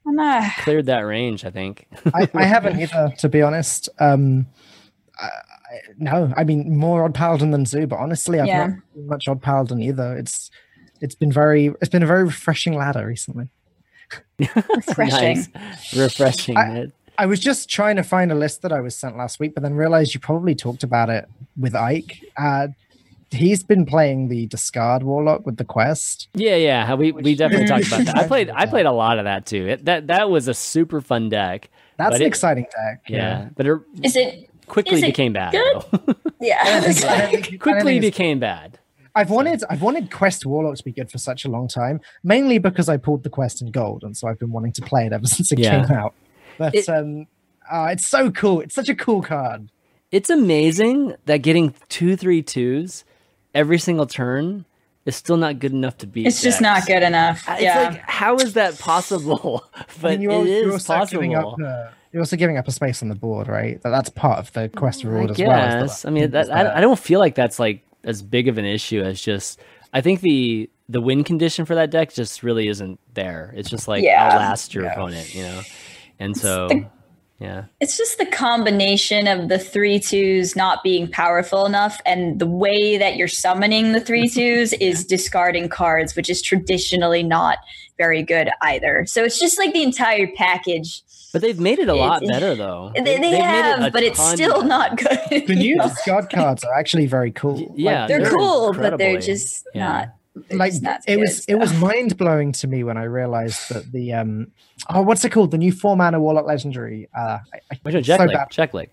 I'm not. Cleared that range, I think. (laughs) I, I haven't either, to be honest. Um, I, I, no, I mean more Odd Paladin than Zoo, but honestly, I've Yeah. not seen much Odd Paladin either. It's it's been very it's been a very refreshing ladder recently. (laughs) Refreshing. Nice. Refreshing. I- I was just trying to find a list that I was sent last week, but then realized you probably talked about it with Ike. Uh, he's been playing the discard warlock with the quest. yeah, yeah. We we definitely talked about (laughs) that. I played I played a lot of that too. It, that that was a super fun deck. That's an it- exciting deck. Yeah, but it Is it? quickly is it became bad. good? Yeah. (laughs) I don't it's think- I don't like- think- I don't quickly became bad. I've wanted I've wanted Quest Warlock to be good for such a long time, mainly because I pulled the quest in gold, and so I've been wanting to play it ever (laughs) since it Yeah. came out. But It- um, uh, it's so cool. It's such a cool card. It's amazing that getting two three twos every single turn is still not good enough to beat. it's just not good enough. It's yeah. like how is that possible? (laughs) But I mean, you're, you're is also giving possible. up. Uh, you're also giving up a space on the board, right? That, that's part of the quest I reward guess. as well. as the- I mean, that, I, I don't feel like that's like as big of an issue as just. I think the the win condition for that deck just really isn't there. It's just like Yeah. outlast your Yeah. opponent, you know. And so, the- yeah, it's just the combination of the three twos not being powerful enough and the way that you're summoning the three (laughs) twos is discarding cards, which is traditionally not very good either. So it's just like the entire package. But they've made it a lot it- better though. They, They've they made it have, but it's still better. not good. (laughs) The new (laughs) you know? discard cards are actually very cool. Yeah, they're, they're cool, but they're just yeah. not. they're like just not it good, was it was mind blowing to me when I realized that the um oh what's it called the new four mana warlock legendary uh I, I, Which one? so Jeklik. bad. Jeklik.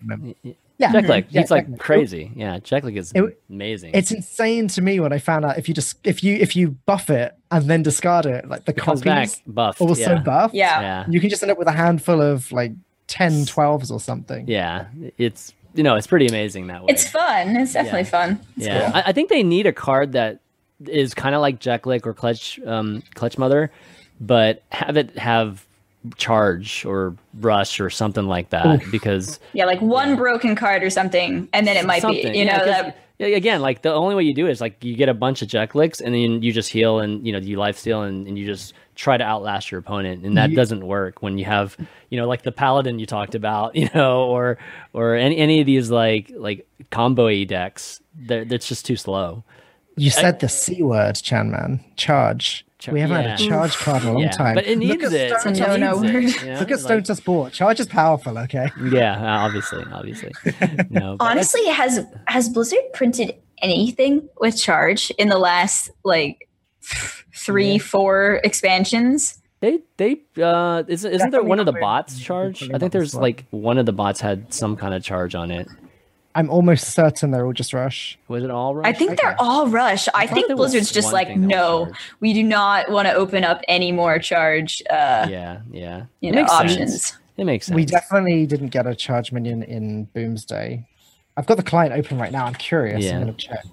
Yeah Jeklik. yeah, He's like Jeklik. crazy. Yeah, Jeklik is It- amazing. It's insane to me when I found out if you just if you if you buff it and then discard it like the it comes back copies buffed. also yeah. buffed. Yeah. yeah. You can just end up with a handful of like 10 12s or something. Yeah. It's you know it's pretty amazing that way. It's fun. It's definitely Yeah. fun. It's yeah, cool. I, I think they need a card that is kind of like Jeklik or Clutch, um, Clutch Mother, but have it have charge or rush or something like that because Yeah, like one broken card or something, and then it might something be, you yeah, know, 'cause- that yeah, again like the only way you do it is like you get a bunch of Jekliks and then you just heal and you know you life steal and, and you just try to outlast your opponent and that Ye- doesn't work when you have you know like the paladin you talked about (laughs) you know or or any any of these like like combo decks they're, that's just too slow You said the C word, Chan Man. Charge. Char- we haven't had a charge card in a long yeah time. but it Look needs at it Stone It's a no-no It needs word. it, you know? Look at Stone Like- to Sport. Charge is powerful, okay? Yeah, uh, obviously, obviously. No, but honestly has has Blizzard printed anything with charge in the last like three, Yeah. four expansions. They they uh isn't, isn't there one of the bots charge? I think there's like one of the bots had some kind of charge on it. I'm almost certain they're all just rush. Was it all Rush? I think they're all rush. I, thought think Blizzard's just like, thing that was no, we do not want to open up any more charge, uh, Yeah, yeah. you It know, makes sense. options. It makes sense. We definitely didn't get a charge minion in Boomsday. I've got the client open right now. I'm curious. Yeah. I'm gonna check.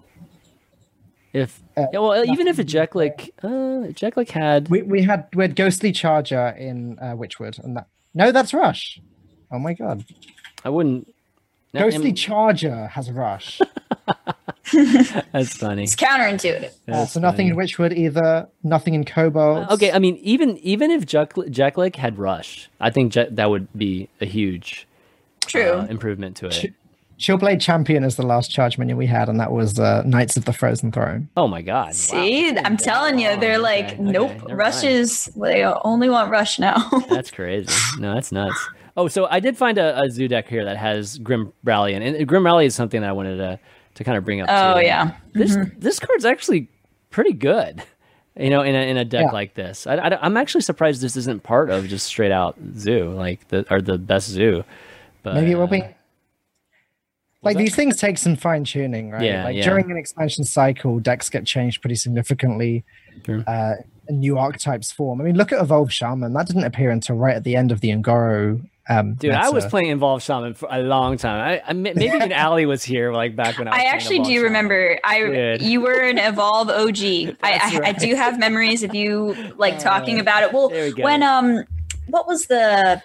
if Uh, yeah, well, even if a nothing- Jeklik, uh, Jeklik had We we had we had Ghostly Charger in uh, Witchwood, and that no, that's Rush. Oh my god, I wouldn't. No, Ghostly am- Charger has Rush. (laughs) that's funny. It's counterintuitive. Uh, so nothing in. Witchwood either. Nothing in Cobalt. Okay, I mean, even even if Jeklik, Jeklik had rush, I think Je- that would be a huge True. uh, improvement to it. Sh- Shieldblade Champion is the last charge minion we had, and that was uh, Knights of the Frozen Throne. Oh my god! wow. See, I'm telling you, they're Oh, like, okay, nope, okay, never rush they only want rush now. (laughs) That's crazy. No, that's nuts. Oh, so I did find a, a zoo deck here that has Grim Rally, and, and Grim Rally is something that I wanted to to kind of bring up. oh, too. yeah. This this card's actually pretty good. You know, in a in a deck Yeah. like this, I, I, am actually surprised this isn't part of just straight out zoo, like the or the best zoo. But Maybe it will be. uh, Like these things take some fine tuning, right? Yeah, like yeah. during an expansion cycle, decks get changed pretty significantly. Sure. Uh, new archetypes form. I mean, look at Evolved Shaman. That didn't appear until right at the end of the Un'Goro. Um, Dude, I was meta. playing Evolved Shaman for a long time. I, I maybe even (laughs) Ali was here, like back when I. Was I actually Evolved do Shaman. remember. I Dude. you were an (laughs) evolve OG. I, That's I, I do have memories of you like talking about it. Well, we when um, what was the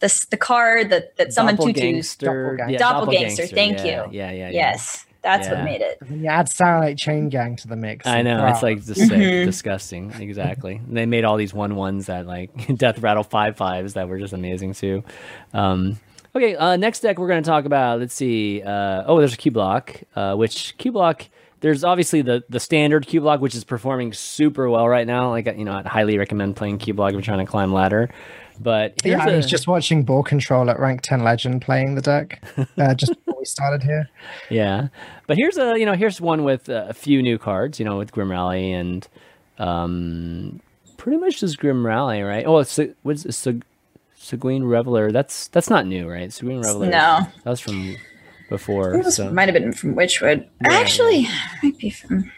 the the card that that summoned tutus? Doppelgangster. Doppelganger. Yeah, Doppelgangster, thank yeah, you. Yeah, yeah, yeah. Yes, that's Yeah. what made it. When you add Saronite Chain Gang to the mix. I know wow. it's like just sick, Mhm. disgusting. Exactly. they made all these one ones that like (laughs) Death Rattle five fives that were just amazing too. Um, okay, uh, next deck we're going to talk about. Let's see. Uh, oh, there's a Cubelock, uh, which Cubelock. There's obviously the the standard Cubelock, which is performing super well right now. Like you know, I'd highly recommend playing Cubelock if you're trying to climb ladder. But here's Yeah, I a- was just watching BoarControl at rank 10 Legend playing the deck uh, just before we started here. (laughs) Yeah, but here's a you know here's one with uh, a few new cards. You know, with Grim Rally and um, pretty much just Grim Rally, right? Oh, it's what's it, Seg- Seguin Reveler? That's that's not new, right? Seguin Reveler. No. that was from before. It so- might have been from Witchwood. Yeah, Actually, might be from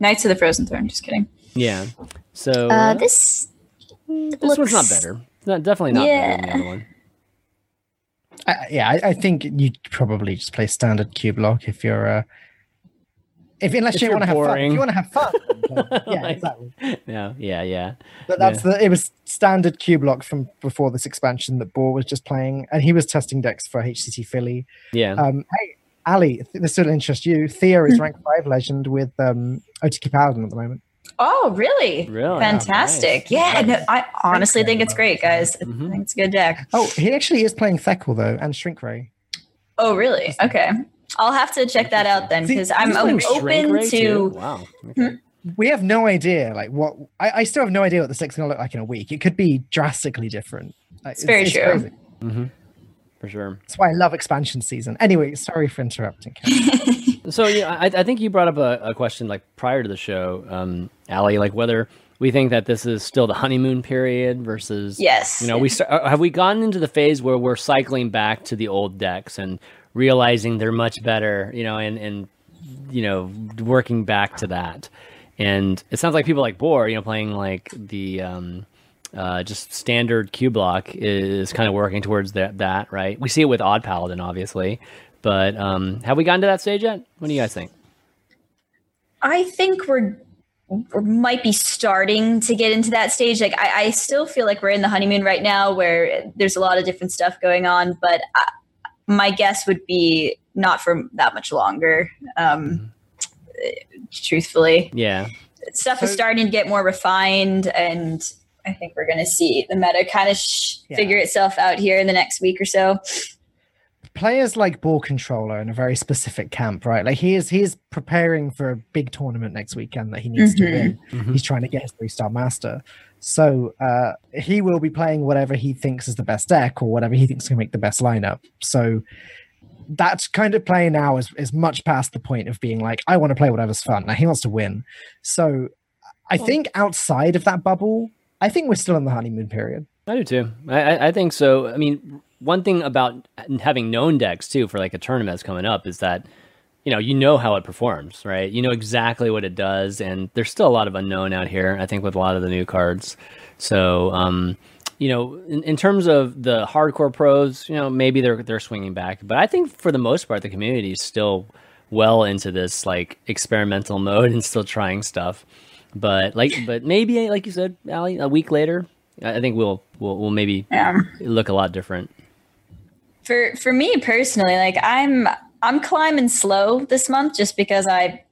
Knights of the Frozen Throne. Just kidding. yeah. So Uh, this this one's not better. Not definitely not better than the Yeah. other one. I, yeah, I, I think you'd probably just play standard Cubelock if you're. Uh, if unless If you want to have fun, if you want to have fun, (laughs) yeah, Like- exactly. Yeah, yeah, yeah. But that's the it was standard Cubelock from before this expansion that Boar was just playing, and he was testing decks for HCT Philly. Yeah. Um, hey, Ali, th- this will interest you. Thea is (laughs) ranked five legend with um, OTK Paladin at the moment. Oh, really? Really? Fantastic. Nice. Yeah, no, I honestly Thanks, think it's great, guys. I Mhm. think it's a good deck. Oh, he actually is playing Feckle though, and Shrink Ray. Oh, really? Okay. I'll have to check that out then because I'm, He's I'm playing Shrink open Ray, to. too? Wow. Okay. We have no idea, like what. I, I still have no idea what the deck's going to look like in a week. It could be drastically different. Like, It's very true. crazy. hmm For sure. That's why I love expansion season. Anyway, sorry for interrupting. (laughs) So yeah, I, I think you brought up a, a question like prior to the show, um, Ali, like whether we think that this is still the honeymoon period versus Yes. You know, we start, uh, have we gotten into the phase where we're cycling back to the old decks and realizing they're much better, you know, and and you know working back to that. And it sounds like people like Boar, you know, playing like the um, uh, just standard Cubelock is kind of working towards that. That right? We see it with Odd Paladin, obviously, but um, have we gotten to that stage yet? What do you guys think? I think we're we might be starting to get into that stage. Like I, I still feel like we're in the honeymoon right now, where there's a lot of different stuff going on. But I, my guess would be not for that much longer. Um, truthfully, Yeah, stuff is starting to get more refined, and I think we're going to see the meta kind of sh- Yeah. figure itself out here in the next week or so. Players like Ball Controller in a very specific camp, right? Like he is he is preparing for a big tournament next weekend that he needs to Mhm. win. Mhm. He's trying to get his three star master. So uh, he will be playing whatever he thinks is the best deck or whatever he thinks can make the best lineup. So that kind of play now is, is much past the point of being like, I want to play whatever's fun. Now he wants to win. So I think outside of that bubble, I think we're still in the honeymoon period. I do too. I, I think so. I mean, one thing about having known decks too for like a tournament that's coming up is that you know you know how it performs, right? You know exactly what it does, and there's still a lot of unknown out here. I think with a lot of the new cards. So, um, you know, in, in terms of the hardcore pros, you know, maybe they're they're swinging back, but I think for the most part, the community is still well into this like experimental mode and still trying stuff. But like, but maybe like you said, Ali, a week later, I think we'll we'll, we'll maybe Yeah. look a lot different. For for me personally, like I'm I'm climbing slow this month just because I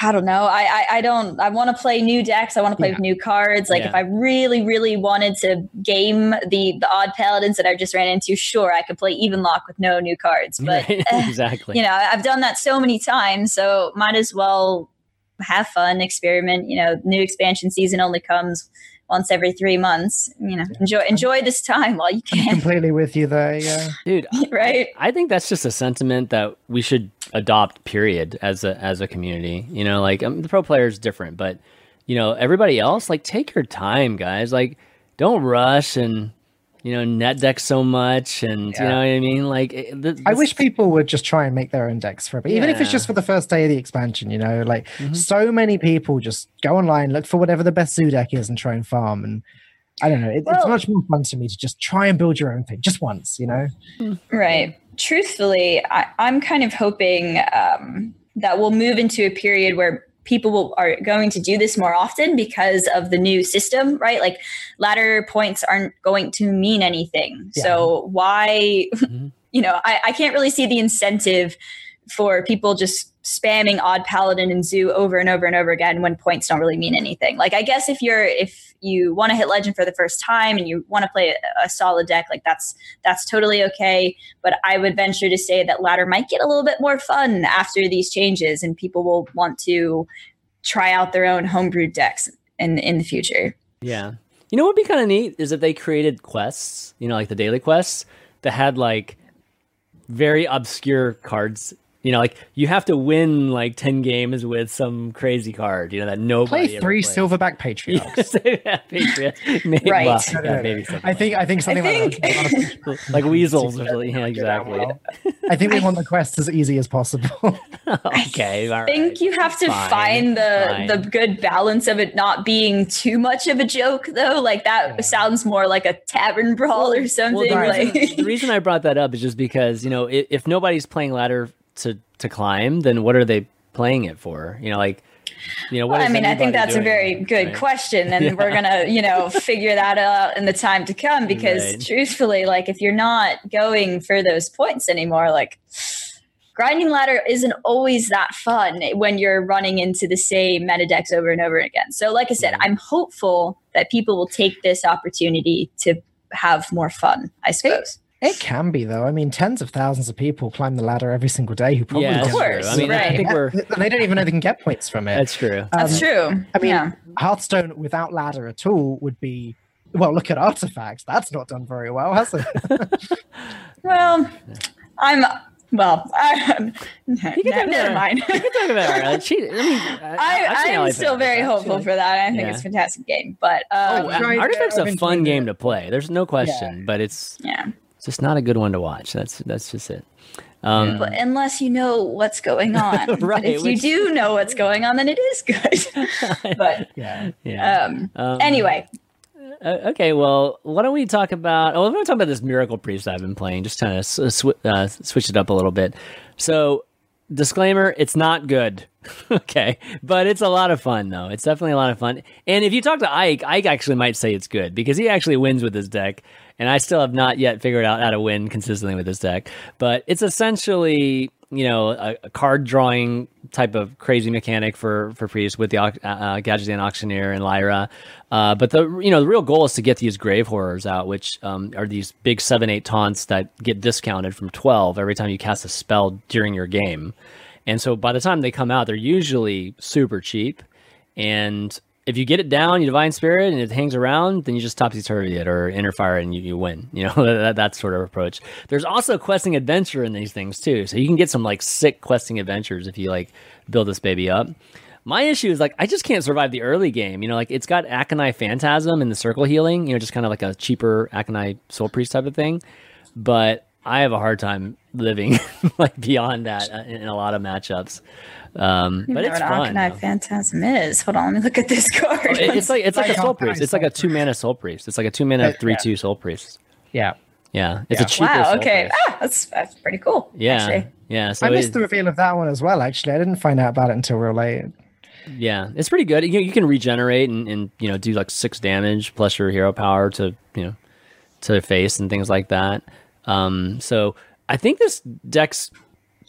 I don't know. I I, I don't I want to play new decks. I want to play Yeah. with new cards. Like Yeah. if I really, really wanted to game the the odd paladins that I just ran into, sure I could play even lock with no new cards. (laughs) But Right, (laughs) exactly. you know, I've done that so many times, so might as well have fun, experiment. You know, new expansion season only comes once every three months. You know, enjoy enjoy this time while you can, (laughs) Completely with you there. Yeah. Dude, (laughs) right? I think that's just a sentiment that we should adopt. Period. As a as a community, you know, like um, the pro player is different, but you know, everybody else, like, take your time, guys. Like, don't rush and you know net deck so much, and you know what I mean. Like, it- th- I wish people would just try and make their own decks for it, even if it's just for the first day of the expansion. You know, like Mhm. so many people just go online, look for whatever the best zoo deck is, and try and farm. And I don't know, it, it's much more fun to me to just try and build your own thing just once. You know, (laughs) Right. Truthfully, I, I'm kind of hoping um, that we'll move into a period where people will, are going to do this more often because of the new system, right? Like ladder points aren't going to mean anything. Yeah. So why, Mhm. (laughs) you know, I, I can't really see the incentive for people just spamming odd paladin and zoo over and over and over again when points don't really mean anything. Like I guess if you're if you want to hit legend for the first time and you want to play a, a solid deck, like that's that's totally okay. But I would venture to say that ladder might get a little bit more fun after these changes, and people will want to try out their own homebrewed decks in in the future. Yeah. You know what would be kind of neat is if they created quests, you know, like the daily quests that had like very obscure cards. You know, like you have to win like 10 games with some crazy card, you know, that nobody play ever three plays. silverback (laughs) patriarchs. yeah, Patriots. (laughs) Maybe, Right. well, No, no, yeah, no, maybe no. I think I think something like think- that. (laughs) like weasels or something. Yeah, exactly. well. I think we want the quest as easy as possible. okay, all I think right. you have to Fine, find the fine. the good balance of it not being too much of a joke though. Like that Yeah. sounds more like a tavern brawl or something. the, like reason, the reason I brought that up is just because you know if, if nobody's playing ladder to to climb, then what are they playing it for? You know, like you know what. Well, I mean, I think that's a doing, very good right? question, and (laughs) Yeah. we're gonna, you know, figure that out in the time to come. Because Right. truthfully, like if you're not going for those points anymore, like grinding ladder isn't always that fun when you're running into the same meta decks over and over again. So, like I said, I'm hopeful that people will take this opportunity to have more fun. I suppose. It can be though. I mean, tens of thousands of people climb the ladder every single day who probably Yeah, don't that's true. course, I mean, I right. think we're and (laughs) they don't even know they can get points from it. that's true. That's Um, true. I mean, yeah. Hearthstone without ladder at all would be well. Look at artifacts. That's not done very well, has it? (laughs) Well, I'm. Well, I, talk never about- mind. We can talk about cheat. I mean, (laughs) I, I, I've seen I'm still very I've hopeful seen- for that. I think Yeah. it's a fantastic game, but Oh, um, I've Artifact's it. a I've fun game to play. There's no question, but it's yeah. It's just not a good one to watch. That's that's just it. Um, But unless you know what's going (laughs) on, But Right, if which- you do know what's going on, then it is good. (laughs) but (laughs) yeah. yeah. um, Um, anyway, Uh, okay, well, why don't we talk about? Oh, we're going to talk about this Miracle Priest I've been playing. Just kind of sw- uh, switch it up a little bit. So, disclaimer: it's not good. okay, but it's a lot of fun though. It's definitely a lot of fun. And if you talk to Ike, Ike actually might say it's good because he actually wins with his deck, and I still have not yet figured out how to win consistently with this deck. But it's essentially you know a, a card drawing type of crazy mechanic for for priest with the uh, uh, Gadgetzan auctioneer and Lyra. Uh, but the you know the real goal is to get these grave horrors out, which um, are these big seven eight taunts that get discounted from twelve every time you cast a spell during your game. And so by the time they come out, they're usually super cheap. And if you get it down, you divine spirit, and it hangs around, then you just topsy turvy it or inner fire and you, you win. (laughs) You know that, that sort of approach. There's also questing adventure in these things too, so you can get some like sick questing adventures if you like build this baby up. My issue is like I just can't survive the early game. You know, like it's got Auchenai Phantasm and the Circle Healing. You know, just kind of like a cheaper Auchenai Soul Priest type of thing. But I have a hard time living (laughs) like beyond that uh, in, in a lot of matchups. Um, but it's fun. Auchenai. Phantasm is. Hold on, let me look at this (laughs) card. It- It's like it's like a soul priest. It's like a two mana soul priest. It's like a two mana three yeah. two soul priest. Yeah. Yeah, it's Yeah. a cheaper. wow. Okay. Ah, that's that's pretty cool. Yeah, actually. yeah. So I missed it- the reveal of that one as well, actually. I didn't find out about it until real late. Yeah, it's pretty good. You, you can regenerate and, and you know do like six damage plus your hero power to you know to face and things like that. Um, so I think this deck's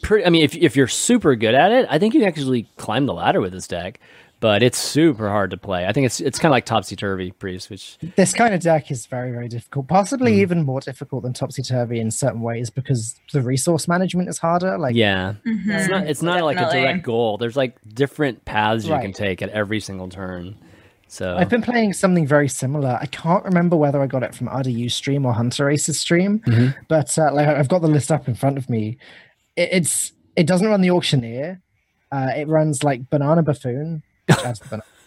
pretty. I mean, if if you're super good at it, I think you can actually climb the ladder with this deck. But it's super hard to play. I think it's it's kind of like topsy turvy priest, which This kind of deck is very, very difficult. Possibly even more difficult than Topsy Turvy in certain ways because the resource management is harder. Like, yeah, it's not it's not like a direct goal. There's like different paths you can take at every single turn. So I've been playing something very similar. I can't remember whether I got it from RDU stream or Hunterace's stream, Mm-hmm. but uh, like I've got the list up in front of me. It, it's it doesn't run the auctioneer. Uh, it runs like Banana Buffoon, the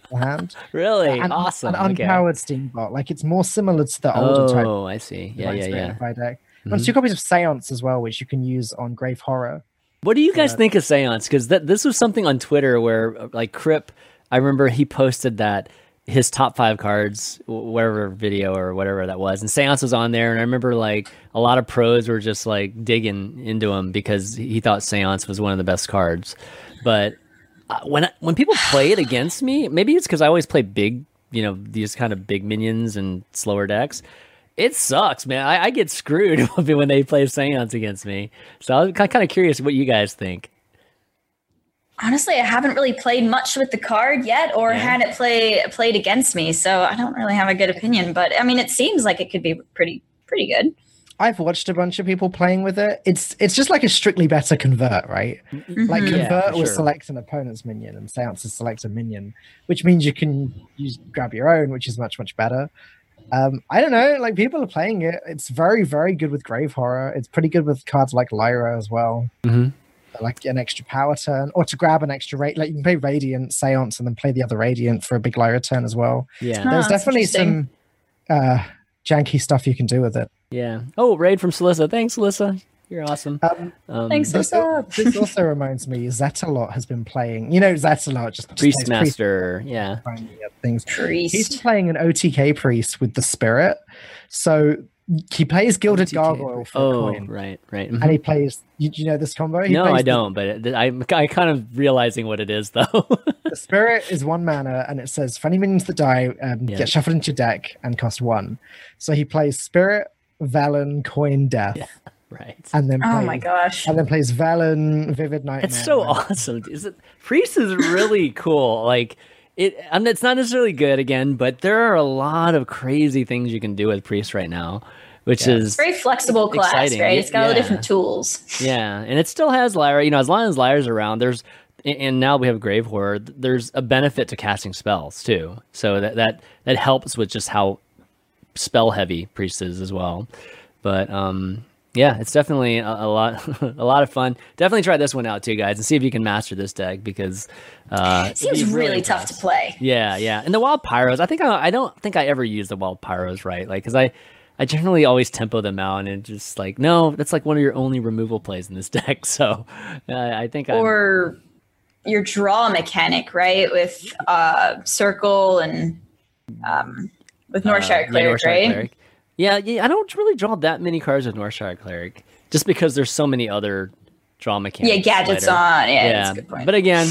banana hand, (laughs) really and awesome. an okay. unpowered Steambot. Like it's more similar to the older type Oh, I see. Yeah, yeah, yeah. Deck. Mhm. Runs two copies of Seance as well, which you can use on Grave Horror. What do you guys Uh, think of Seance? Because this was something on Twitter where, uh, like, Kripp, I remember he posted that his top five cards, whatever video or whatever that was, and Seance was on there. And I remember, like, a lot of pros were just, like, digging into him because he thought Seance was one of the best cards. But uh, when when people play it against me, maybe it's because I always play big, you know, these kind of big minions and slower decks. It sucks, man. I, I get screwed (laughs) when they play Seance against me. So I'm kind of curious what you guys think. Honestly, I haven't really played much with the card yet, or Yeah. had it play played against me, so I don't really have a good opinion. But I mean, it seems like it could be pretty pretty good. I've watched a bunch of people playing with it. It's it's just like a strictly better convert, right? Like Mm-hmm. Yeah, convert for will sure. select an opponent's minion and seance will select a minion, which means you can use grab your own, which is much, much better. Um, I don't know, like people are playing it. It's very, very good with grave horror. It's pretty good with cards like Lyra as well. Mhm. Like an extra power turn, or to grab an extra rate. Like you can play Radiant, Seance, and then play the other Radiant for a big Lyra turn as well. Yeah, Oh, There's definitely some uh, janky stuff you can do with it. yeah. Oh, raid from Celissa. Thanks, Celissa. You're awesome. Um, Um, Thanks, This, Lisa. this also (laughs) reminds me, Zetalot has been playing. You know, Zetalot just, just plays priest Priestmaster. Yeah. things. He's been Priest. playing an OTK priest with the spirit. So he plays Gilded OTK Gargoyle for a Oh, coin, right, right. and he plays. You, you know this combo? He no, plays I don't. But it, I'm I kind of realizing what it is though. The spirit is one mana, and it says for any minions that die, um, Yeah. get shuffled into your deck and cost one. So he plays spirit, Velen, coin, death, right. and then Oh my gosh. and then plays Velen, vivid nightmare. It's so (laughs) awesome. Is it Priest is really cool. Like it I mean, it's not necessarily good again, but there are a lot of crazy things you can do with Priest right now, which is Very flexible class, Exciting. right? It's got all the Yeah. different tools. Yeah, and it still has Lyra. You know, as long as Lyra's around, there's and- and now we have Grave Horror. There's a benefit to casting spells too, so that that that helps with just how spell heavy Priest is as well. But um, yeah, it's definitely a, a lot (laughs) a lot of fun. Definitely try this one out too, guys, and see if you can master this deck because uh, It seems be really tough to play. Yeah, yeah, and the wild pyros. I think I, I don't think I ever use the wild pyros right, like because I I generally always tempo them out and just like no, that's like one of your only removal plays in this (laughs) deck. So uh, I think I'm, Or your draw mechanic, right? With uh circle and um with Northshire uh, yeah, Cleric, right? Cleric. Yeah, yeah, I don't really draw that many cards with Northshire Cleric, just because there's so many other draw mechanics. Yeah, gadgets later. on. Yeah, that's a good point. But again,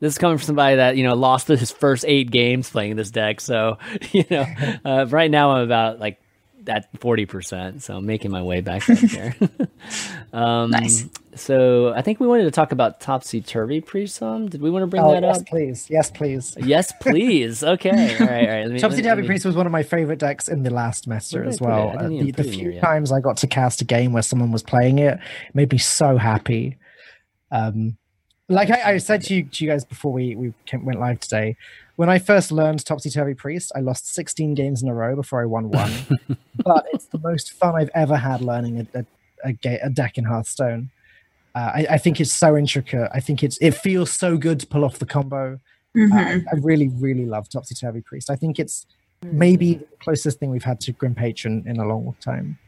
this is coming from somebody that you know lost his first eight games playing this deck. So (laughs) you know, uh, right now I'm about like at forty percent. So I'm making my way back up there. (laughs) um, Nice. So I think we wanted to talk about topsy turvy pre some. Did we want to bring Oh, that yes, up? please. Yes, please. Yes, please. Okay. All right. All right. Me- Topsy Turvy me- Priest was one of my favorite decks in the last Master as it? well. Uh, the the it few here times I got to cast a game where someone was playing it made me so happy. Um, like I, I said to you, to you guys before we, we came, went live today, when I first learned Topsy Turvy Priest, I lost 16 games in a row before I won one. (laughs) but it's the most fun I've ever had learning a, a, a, ga- a deck in Hearthstone. Uh, I, I think it's so intricate. I think it's it feels so good to pull off the combo. Mhm. Uh, I really, really love Topsy Turvy Priest. I think it's maybe the closest thing we've had to Grim Patron in a long time.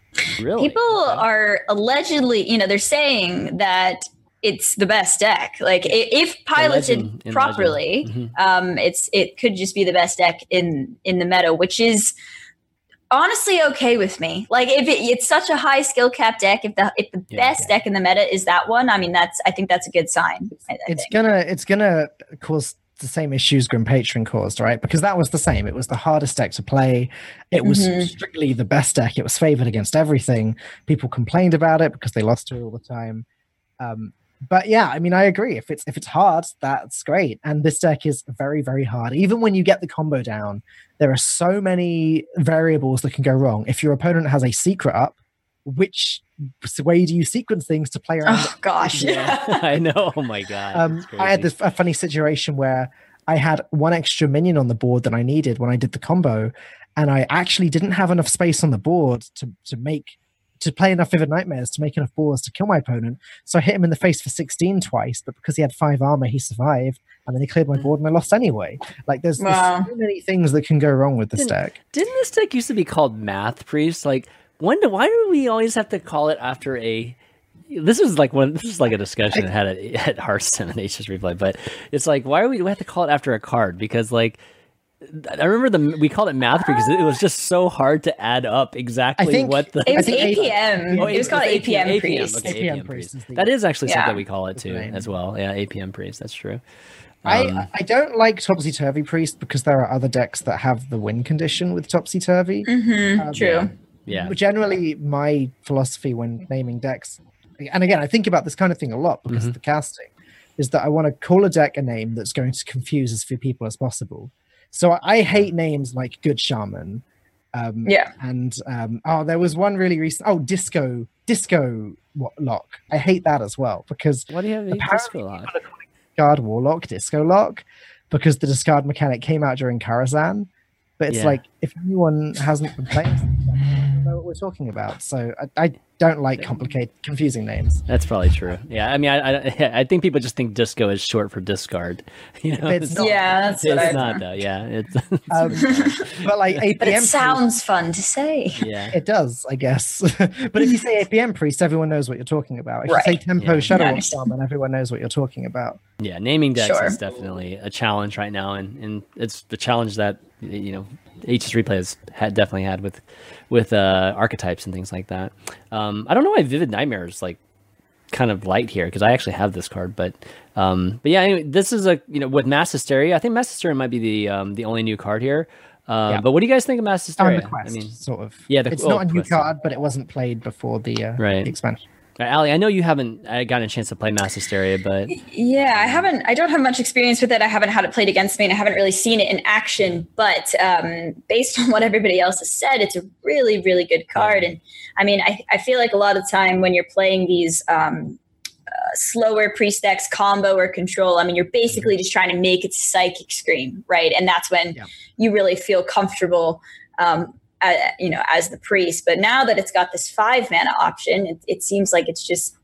Really? People are allegedly, you know, they're saying that it's the best deck. Like if piloted properly, Legend. um, it's it could just be the best deck in in the meta, which is honestly okay with me. Like if it, it's such a high skill cap deck, if the if the Yeah. best deck in the meta is that one, I mean that's I think that's a good sign. I, I It's think. gonna it's gonna cause the same issues Grim Patron caused, right? Because that was the same. It was the hardest deck to play. It was Mhm. strictly the best deck. It was favored against everything. People complained about it because they lost to it all the time. Um, but yeah, I mean, I agree. If it's if it's hard, that's great. And this deck is very very hard. Even when you get the combo down, there are so many variables that can go wrong. If your opponent has a secret up, which way do you sequence things to play around? Oh gosh. Yeah, (laughs) (laughs) I know. Oh my god. Um, I had this a funny situation where I had one extra minion on the board than I needed when I did the combo, and I actually didn't have enough space on the board to to make to play enough vivid nightmares to make enough balls to kill my opponent. So I hit him in the face for 16 twice, but because he had five armor, he survived, and then he cleared my board and I lost anyway. Like there's, there's so many things that can go wrong with this Didn't- deck. Didn't this deck used to be called Math Priest? Like, when do, why do we always have to call it after a? This is like one. This is like a discussion I had at, at Hearthstone and HS Replay, but it's like why do we, do we have to call it after a card? Because like. I remember the we called it math because it was just so hard to add up exactly think- what the It was APM. Oh, it was called APM, priest. okay, APM APM priest priest. That is actually Yeah. something we call it too, name. as well. Yeah, APM priest. That's true. Um, I, I don't like Topsy Turvy Priest because there are other decks that have the win condition with Topsy Turvy. Mhm, Um, True. yeah, generally my philosophy when naming decks and again i think about this kind of thing a lot because Mm-hmm. of the casting is that i want to call a deck a name that's going to confuse as few people as possible so i, I hate names like good shaman um Yeah. and um oh there was one really recent oh disco disco lock i hate that as well because what do you have? a Apparently disco lock? discard warlock disco lock because the discard mechanic came out during karazhan but it's Yeah. like if anyone hasn't been playing something, I don't know what we're talking about so i, I don't like complicated confusing names That's probably true. Yeah, I mean, I, I (laughs) I think people just think disco is short for discard. (laughs) You know, It's not. Yeah, that's what It's I not though. Yeah, it's (laughs) um, but like apm But it priest, sounds fun to say. yeah. it does i guess but if you say apm priest everyone knows what you're talking about if you say tempo Yeah. shadow Yeah, I shaman everyone knows what you're talking about Yeah, naming decks Sure. is definitely a challenge right now, and, and it's the challenge that you know HS Replay has had definitely had with with uh, archetypes and things like that. Um, I don't know why Vivid Nightmare is like kind of light here because I actually have this card, but um, but yeah, anyway, this is a you know with Mass Hysteria. I think Mass Hysteria might be the um, the only new card here. Uh, Yeah. But what do you guys think of Mass on Hysteria? the quest I mean, sort of Yeah, the- it's oh, not a new quest, card but it wasn't played before the, uh, Right. the expansion Ali, I know you haven't uh, gotten a chance to play Mass Hysteria, but Yeah, I haven't. I don't have much experience with it. I haven't had it played against me, and I haven't really seen it in action. But um, based on (laughs) what everybody else has said, it's a really, really good card. And I mean, I, I feel like a lot of time when you're playing these um, uh, slower priest decks, combo or control, I mean, you're basically just trying to make it psychic scream, right? And that's when Yeah. you really feel comfortable. Um, uh, you know, as the priest, but now that it's got this five mana option, it, it seems like it's just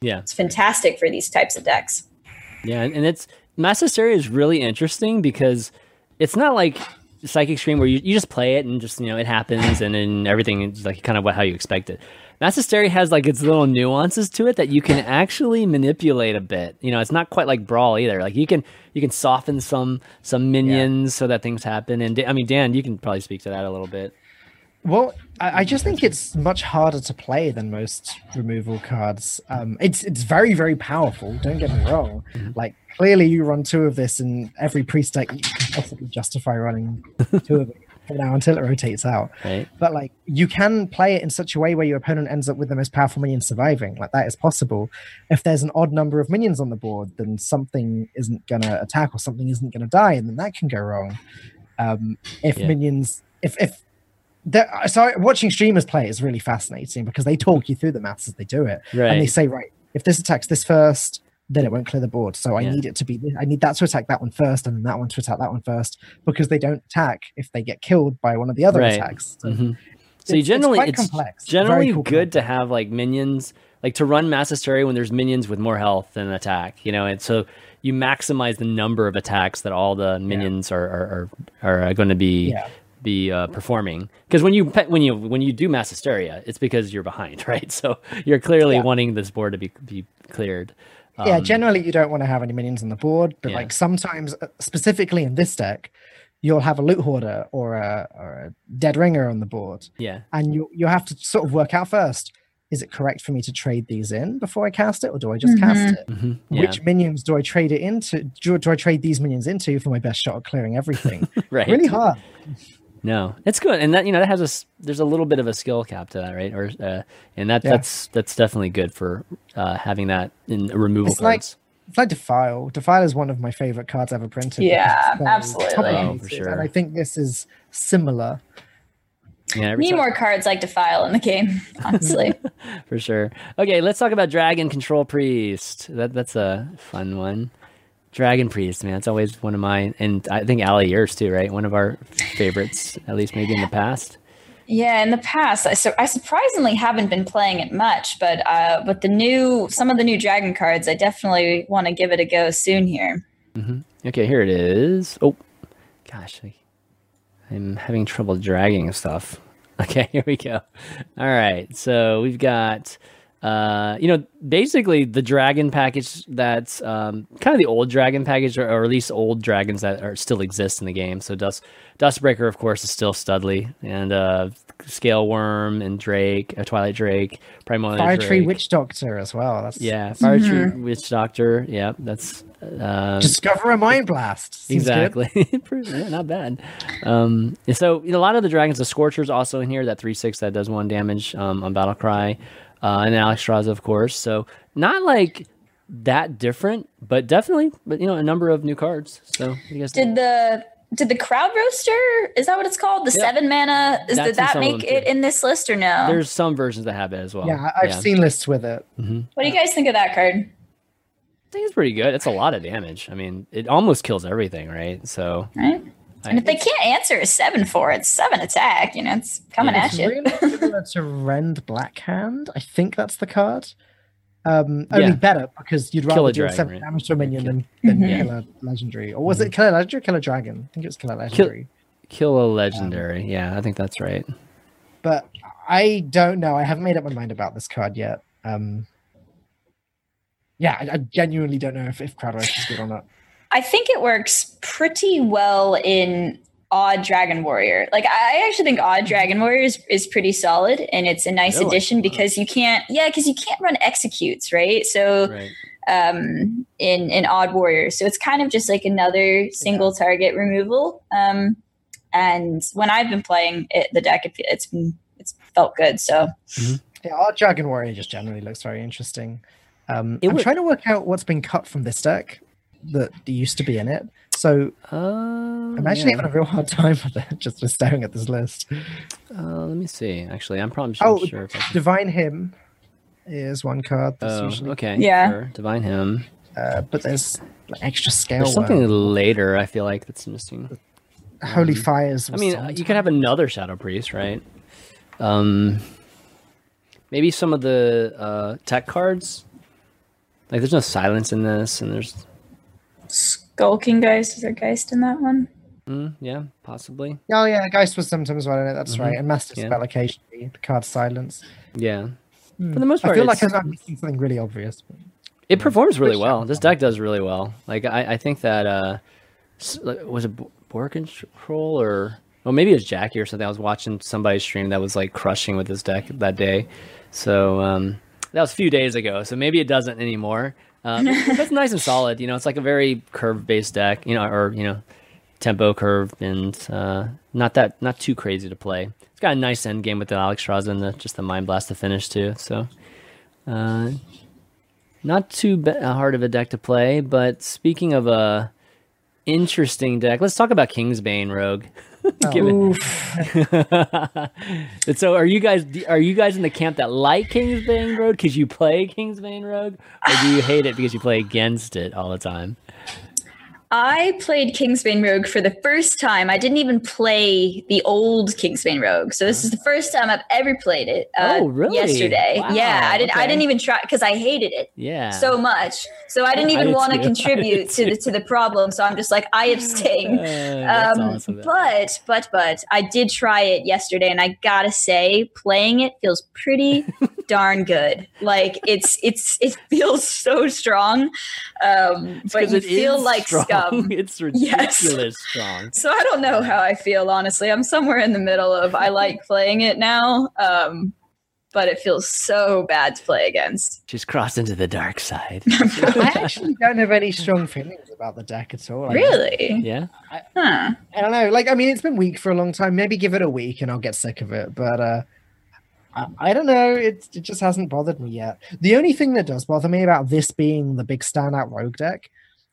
yeah, it's fantastic for these types of decks. Yeah, and and it's Mass Hysteria is really interesting because it's not like Psychic Scream where you, you just play it and just you know it happens and then everything is like kind of what how you expect it. Mass Hysteria has like its little nuances to it that you can actually manipulate a bit. You know, it's not quite like Brawl either. Like you can you can soften some some minions so that things happen. And I mean, Dan, you can probably speak to that a little bit. Well, I, I just think it's much harder to play than most removal cards. Um, it's it's very very powerful. Don't get me wrong. Like clearly, you run two of this, and every priest deck you can possibly justify running two of it now until it rotates out. Right? But like you can play it in such a way where your opponent ends up with the most powerful minion surviving. Like that is possible. If there's an odd number of minions on the board, then something isn't gonna attack or something isn't gonna die, and then that can go wrong. Um, if Yeah. minions, if if so watching streamers play is really fascinating because they talk you through the maths as they do it, and they say, right, if this attacks this first, then it won't clear the board. So I Yeah. need it to be, I need that to attack that one first, and then that one to attack that one first, because they don't attack if they get killed by one of the other Right. attacks. So Mhm. So you it's- it's generally quite it's, complex. generally cool good to have like minions like to run mass hysteria when there's minions with more health than attack, you know, and so you maximize the number of attacks that all the minions are are are, are going to be Yeah. be uh, performing. Because when you when you when you do mass hysteria, it's because you're behind, (laughs) right? So you're clearly Yeah. wanting this board to be be cleared. Yeah, generally you don't want to have any minions on the board, but Um, Yeah. like sometimes, uh, specifically in this deck, you'll have a loot hoarder or a, or a dead ringer on the board, Yeah, and you you have to sort of work out first: is it correct for me to trade these in before I cast it, or do I just cast it? Mhm. yeah. Which minions do I trade it into? Do, do I trade these minions into for my best shot at clearing everything? (laughs) right. really hard. No, it's good, and that you know that has a s- there's a little bit of a skill cap to that, right? Or uh, and that Yeah. that's that's definitely good for uh, having that in removal It's like- It's like Defile. Defile is one of my favorite cards ever printed. Yeah, absolutely. Oh, for sure. And I think this is similar. yeah, Need time- more cards like Defile in the game, (laughs) honestly. for sure. Okay, let's talk about Dragon Control Priest. That that's a fun one. Dragon Priest, man, it's always one of mine, and I think Ali yours too, right? One of our favorites, at least maybe in the past. Yeah, in the past, I, so I surprisingly haven't been playing it much, but uh, with the new, some of the new dragon cards, I definitely want to give it a go soon here. Mm-hmm. Okay, here it is. Oh, gosh, I, I'm having trouble dragging stuff. (laughs) Okay, here we go. All right, so we've got, uh, you know, basically the dragon package that's um, kind of the old dragon package, or, or at least old dragons that are still exist in the game. So Dust Duskbreaker, of course, is still Studley, and uh, Scale Worm and Drake, uh, Twilight Drake, Primordial Fire Drake. Tree Witch Doctor as well. That's Yeah, Fire Tree Witch Doctor. Yeah, that's. Uh, Discover a Mind Blast. Seems exactly (laughs) yeah, not bad um and so you know, a lot of the dragons the scorcher's also in here that 3-6 that does one damage um, on battle cry uh, and Alexstrasza, of course so not like that different but definitely but you know a number of new cards so you guys think? Did the did the crowd roaster is that what it's called? The Yeah. seven mana is That's did that make it in this list or no? there's some versions that have it as well Yeah, I- I've seen lists with it. what do you guys think of that card? i think it's pretty good it's a lot of damage i mean it almost kills everything right so Right? I- And if they can't answer a seven for it, it's seven attack. You know, it's coming Yeah. at you. really similar to Rend Blackhand. I think that's the card. Um, only Yeah. better because you'd rather do dragon, seven right? damage to a minion than, than Mhm. kill a legendary. Or was it kill a legendary or kill a dragon? I think it was kill a legendary. kill a legendary yeah i think that's right But I don't know. I haven't made up my mind about this card yet. Um, yeah, I, I genuinely don't know if, if Crowd Rush is good or not. I think it works pretty well in Odd Dragon Warrior. Like I actually think Odd Dragon Warrior is, is pretty solid and it's a nice Really? addition because you can't yeah, because you can't run executes, right? So right um in in Odd Warrior. So it's kind of just like another single target removal. Um and when I've been playing it, the deck, it, it's been it's felt good. So Yeah, Odd Dragon Warrior just generally looks very interesting. Um, It I'm would- trying to work out what's been cut from this deck that used to be in it. So uh, I'm actually yeah. having a real hard time with it, (laughs) just for staring at this list. Uh, let me see. Actually, I'm probably Oh, sure, sure if I can. Divine Hymn is one card that's Oh, usually, okay. Yeah. Sure. Divine Hymn. uh, but there's extra scale. There's something Worm. later. I feel like that's missing. Holy Fires. I mean, sold. uh, you could have another Shadow Priest, right? Um, maybe some of the uh, tech cards. Like, there's no silence in this, and there's, Skulking Geist, is there Geist in that one? mm, yeah, possibly, Oh yeah, Geist was sometimes one in it. That's right. And Master Mm-hmm. Yeah. Spell occasionally. The card Silence. yeah. For the most part, I feel like it's- I'm I'm missing something really obvious. but- It performs really well. This deck does really well. Like I, I think that uh, s- was it Bo- BoarControl or well maybe it was Jackie or something. I was watching somebody's stream that was like crushing with this deck that day. So um, that was a few days ago. So maybe it doesn't anymore. Um, it's nice and solid. You know, it's like a very curve based deck. You know, or you know, tempo curve and uh, not that not too crazy to play. It's got a nice end game with the Alexstrasza and the, just the Mind Blast to finish too. So. Uh, not too ba- uh, hard of a deck to play, but speaking of a interesting deck, let's talk about King's Kingsbane Rogue. (laughs) (laughs) Given- (laughs) And so, are you guys are you guys in the camp that like Kingsbane Rogue because you play Kingsbane Rogue, or do you hate it because you play against it all the time? I played Kingsbane Rogue for the first time. I didn't even play the old Kingsbane Rogue, so this is the first time I've ever played it. Uh, Oh, really? Yesterday, Wow, yeah. I didn't. I didn't even try because I hated it Yeah. so much. So I didn't even want to (laughs) contribute to the to the problem. So I'm just like I abstain. (laughs) Uh, Um, awesome. but but but I did try it yesterday, and I gotta say, playing it feels pretty (laughs) darn good. Like it's it's it (laughs) feels so strong, um, It's but 'cause you it feel like strong. scum. (laughs) It's (laughs) Yes. ridiculous strong. So I don't know how I feel honestly. I'm somewhere in the middle of I like playing it now, um, but it feels so bad to play against. She's crossed into the dark side. I actually don't have any strong feelings about the deck at all. I Really? yeah. Huh. I don't know. Like, I mean, it's been weak for a long time. Maybe give it a week and I'll get sick of it. But uh, I, I don't know. It, it just hasn't bothered me yet. The only thing that does bother me about this being the big standout rogue deck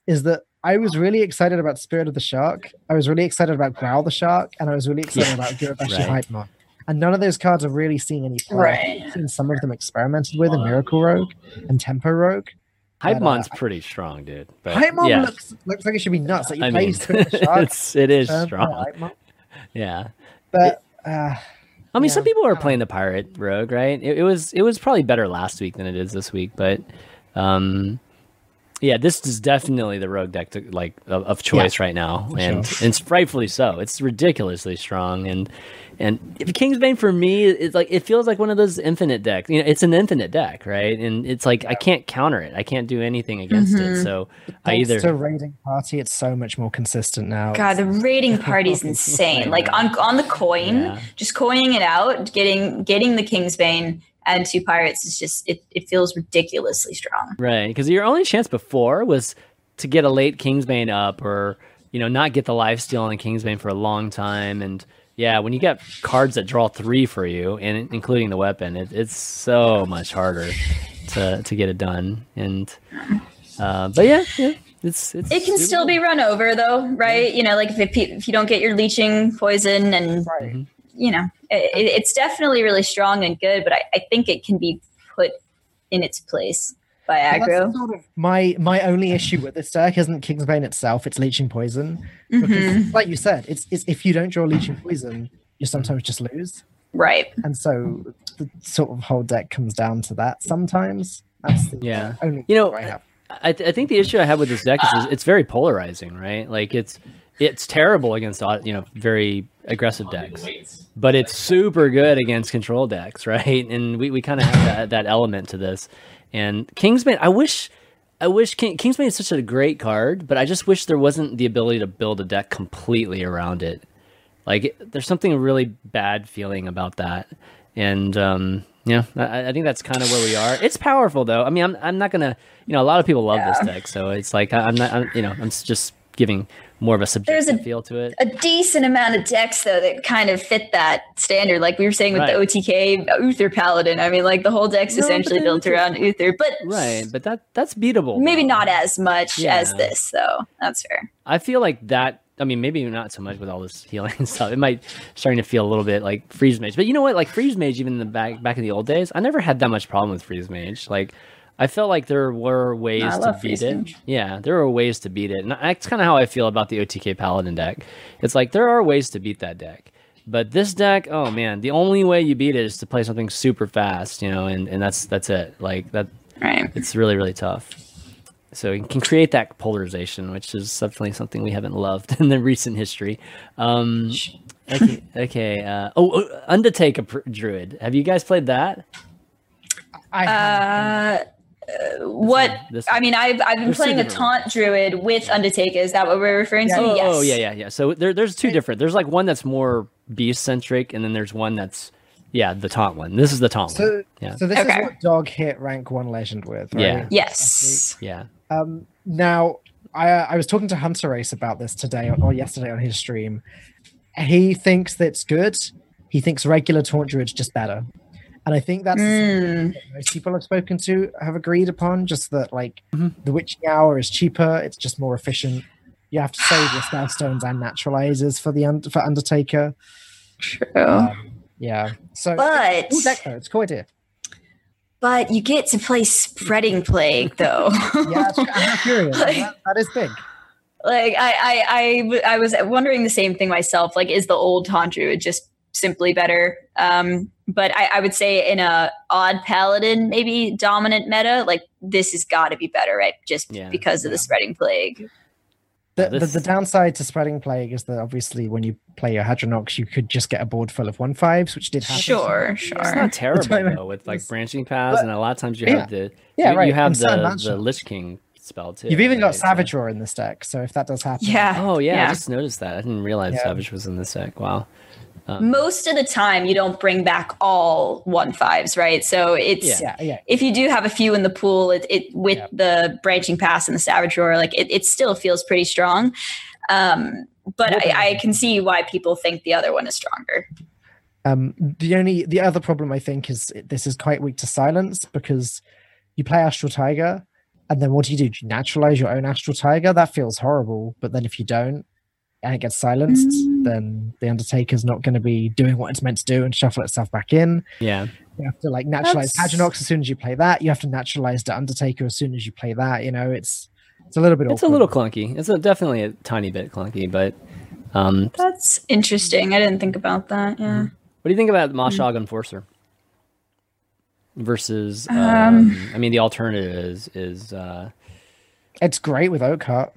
is that I was really excited about Spirit of the Shark. I was really excited about Gral the Shark, and I was really excited Yeah, about Gurubashi (laughs) right. Hype Mon. And none of those cards are really seeing any play. Right. I've seen some of them experimented with in Miracle Rogue and Tempo Rogue. Hype But, uh, Mon's pretty strong, dude. But Hype Mon yeah. looks looks like it should be nuts. Like you I play mean, Spirit of the (laughs) Shark, it's it is turn, strong. Yeah. But uh, I mean, some people are playing the pirate rogue, right? It, it was it was probably better last week than it is this week, but um, yeah, this is definitely the rogue deck to, like of, of choice right now, and sure. it's rightfully so. It's ridiculously strong, and and if Kingsbane for me, it's like it feels like one of those infinite decks. You know, it's an infinite deck, right? And it's like I can't counter it. I can't do anything against it. Mm-hmm. So I Thanks either to raiding party, it's so much more consistent now. God, the rating (laughs) party's insane. Like on on the coin, Yeah. just coining it out, getting getting the Kingsbane and two pirates is just it, it feels ridiculously strong. Right, because your only chance before was to get a late Kingsbane up, or you know, not get the life steal on the Kingsbane for a long time. And yeah, when you get cards that draw three for you, and including the weapon, it, it's so much harder to to get it done. And uh, but yeah, yeah, it's it's It can still be run over though, right? You know, like if it, if you don't get your leeching poison and Right. Mm-hmm. you know, it, it's definitely really strong and good, but I, I think it can be put in its place by aggro. That's sort of my my only issue with this deck isn't Kingsbane itself; it's leeching poison. Because, Mhm. like you said, it's, it's if you don't draw leeching poison, you sometimes just lose, Right. and so the sort of whole deck comes down to that. Sometimes that's the Yeah. only You know, issue I have. I, th- I think the issue I have with this deck is, is it's very polarizing, right? Like it's it's terrible against au- you know very aggressive decks, but it's super good against control decks, (laughs) right? And we, we kind of have that, that element to this. And Kingsman, I wish I wish King, Kingsbane is such a great card, but I just wish there wasn't the ability to build a deck completely around it. Like there's something really bad feeling about that, and um, yeah, I, I think that's kind of where we are. It's powerful though. I mean, I'm I'm not gonna, you know, a lot of people love this deck, so it's like I- I'm not, I'm, you know, I'm just giving more of a subjective a- feel to it. A decent amount of decks though that kind of fit that standard, like we were saying with Right. the OTK Uther Paladin. I mean, like the whole deck's No, essentially built around Uther, but Right, but that that's beatable. maybe though. not as much Yeah. as this though. That's fair. I feel like that. I mean, maybe not so much with all this healing and (laughs) stuff. It might starting to feel a little bit like freeze mage. But you know what? Like freeze mage, even in the back back in the old days, I never had that much problem with freeze mage. Like I felt like there were ways I to beat it. Mage. Yeah, there were ways to beat it, and that's kind of how I feel about the OTK Paladin deck. It's like there are ways to beat that deck. But this deck, oh man, the only way you beat it is to play something super fast, you know, and, and that's that's it. Like that Right. it's really really tough so you can create that polarization which is definitely something we haven't loved (laughs) in the recent history um okay, okay uh, oh, oh undertaker druid have you guys played that I Uh, what this I mean, I've I've been There's playing a different taunt druid with Undertaker. Is that what we're referring to? oh, yes. oh yeah yeah yeah so there, there's two different there's like one that's more beast centric and then there's one that's yeah the taunt one this is the taunt so one yeah so this Okay. is what dog hit rank one legend with, right? Yeah. Yes. yeah Um, now, I I was talking to Hunterace about this today or, or yesterday on his stream. He thinks that's good. He thinks regular taunt druid's just better, and I think that's Mm, what most people I've spoken to have agreed upon. Just that, like Mhm. the witching hour is cheaper. It's just more efficient. You have to save your spell (sighs) stones and naturalizers for the un- for Undertaker. true. Um, yeah. So, But- cool deck though. It's a cool idea. but you get to play Spreading Plague, though. Yeah, I'm curious. (laughs) Like- that, that is big. like I, I I w- I was wondering the same thing myself. Like, is the old Taunt Druid just simply better? Um, but I, I would say in a odd paladin, maybe dominant meta, like this has got to be better, right? Just Yeah. because of the spreading plague. The, Yeah, the, the downside to spreading plague is that obviously when you play your Hadronox, you could just get a board full of one fives, which did happen. Sure, sure. It's not terrible though with like branching paths, But- and a lot of times you yeah. have the Yeah, you, right. you have the the Lich King spell too. You've even got right? So- Savage Roar in this deck, so if that does happen, Yeah. Oh yeah, I just noticed that. I didn't realize Yeah. Savage was in this deck. Wow. Most of the time, you don't bring back all one fives, right? So it's yeah, yeah. if you do have a few in the pool, it, it with Yeah. the branching pass and the savage roar, like it, it still feels pretty strong. Um, but I, I can see why people think the other one is stronger. Um, the only the other problem I think is this is quite weak to silence because you play Astral Tiger, and then what do you do? Do you naturalize your own Astral Tiger? That feels horrible. But then if you don't, and it gets silenced, Mm. then the Undertaker's not going to be doing what it's meant to do and shuffle itself back in. Yeah. You have to like naturalize That's- Hadronox as soon as you play that. You have to naturalize the Undertaker as soon as you play that. You know, it's it's a little bit. It's a little clunky. It's a, definitely a tiny bit clunky, but um, That's interesting. I didn't think about that. Yeah. what do you think about Mosh'Ogg Enforcer versus? Um, Um, I mean, the alternative is is uh, It's great with Oak Heart.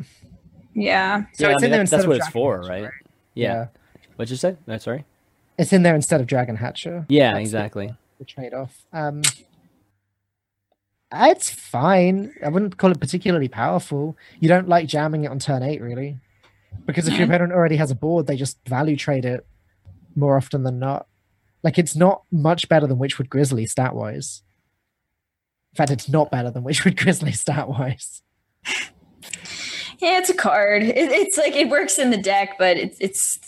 Yeah. So yeah, it's I in there that- instead that's of what it's for, Hatcher, right? right? Yeah. What'd you say? No, sorry. It's in there instead of Dragon Hatcher. Yeah, That's the- exactly. the trade-off. Um, it's fine. I wouldn't call it particularly powerful. You don't like jamming it on turn eight, really, because if your (laughs) opponent already has a board, they just value trade it more often than not. Like it's not much better than Witchwood Grizzly stat wise. In fact, it's not better than Witchwood Grizzly (laughs) stat wise. Yeah, it's a card. It, it's like it works in the deck, but it's it's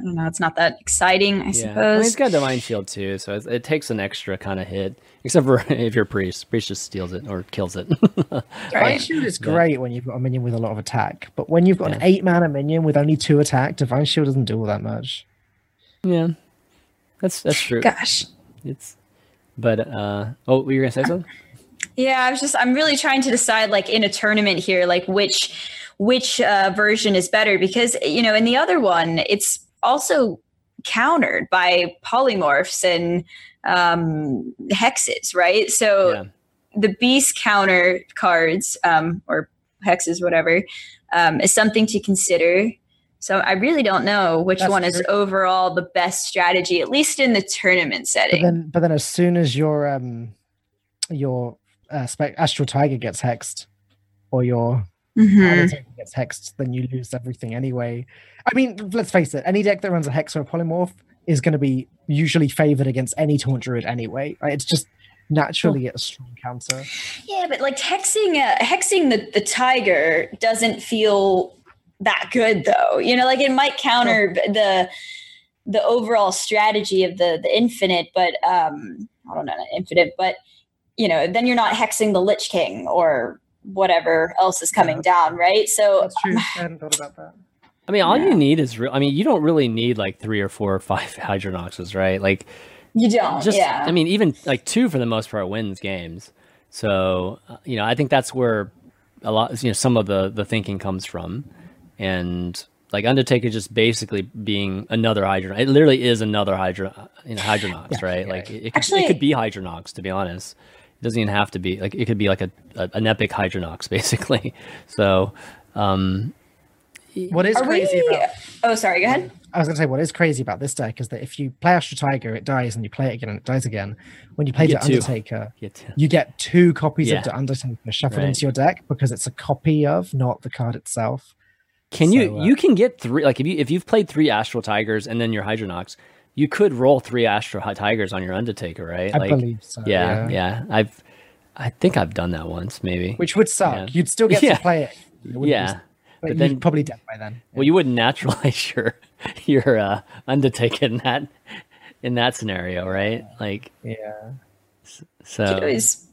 I don't know. It's not that exciting, I Yeah, I mean, suppose. it's got Divine Shield too, so it, it takes an extra kind of hit. Except for (laughs) if you're priest, priest just steals it or kills it. (laughs) Divine Right. Shield is Yeah. great when you've got a minion with a lot of attack, but when you've got an Yeah. eight mana minion with only two attack, Divine Shield doesn't do all that much. yeah, that's that's true. Gosh. It's, but uh, oh, were you gonna say something? Yeah, I was just I'm really trying to decide like in a tournament here like which which uh, version is better because you know in the other one it's also countered by polymorphs and um, hexes, right? So Yeah. the beast counter cards um, or hexes, whatever, um, is something to consider. So I really don't know which That's one is true. overall the best strategy, at least in the tournament But setting. then, but then, as soon as your um, your uh, spec- Astral Tiger gets hexed, or your Mhm. Undertaker gets hexed, then you lose everything anyway. I mean, let's face it. Any deck that runs a hex or a polymorph is going to be usually favored against any taunt druid anyway. Right? It's just naturally a strong counter. Yeah, but like hexing uh, hexing the, the tiger doesn't feel that good though. You know, like it might counter the the overall strategy of the the infinite, but um I don't know, infinite, but you know, then you're not hexing the Lich King or whatever else is coming down, right? So That's true. I (laughs) hadn't thought about that. I mean, all Yeah. you need is real. I mean, you don't really need like three or four or five (laughs) Hadronoxes, right? Like, you don't. just yeah. I mean, even like two for the most part wins games. So uh, you know, I think that's where a lot, you know, some of the the thinking comes from, and like Undertaker just basically being another Hadronox. It literally is another Hydro, you know, (laughs) Hadronox, right? yeah, like it, it, could, Actually- it could be Hadronox to be honest. It doesn't even have to be like it could be like a, a an epic Hadronox (laughs) basically. So um What is Are crazy we about Oh, sorry, go ahead. I was going to say what is crazy about this deck is that if you play Astral Tiger, it dies, and you play it again, and it dies again. When you play get the two. Undertaker, yeah, t- you get two copies Yeah. of the Undertaker shuffled Right. into your deck because it's a copy of, not the card itself. Can you uh, you can get three like if you if you've played three Astral Tigers and then your Hadronox, you could roll three Astro Hi- Tigers on your Undertaker, right? I like, believe so. yeah, yeah, I've I think I've done that once, maybe. Which would suck. Yeah. You'd still get (laughs) Yeah. to play it. It yeah, be- but, but you'd then- probably dead by then. well, you wouldn't naturalize (laughs) your your uh, Undertaker in that in that scenario, right? Like yeah. so. It was,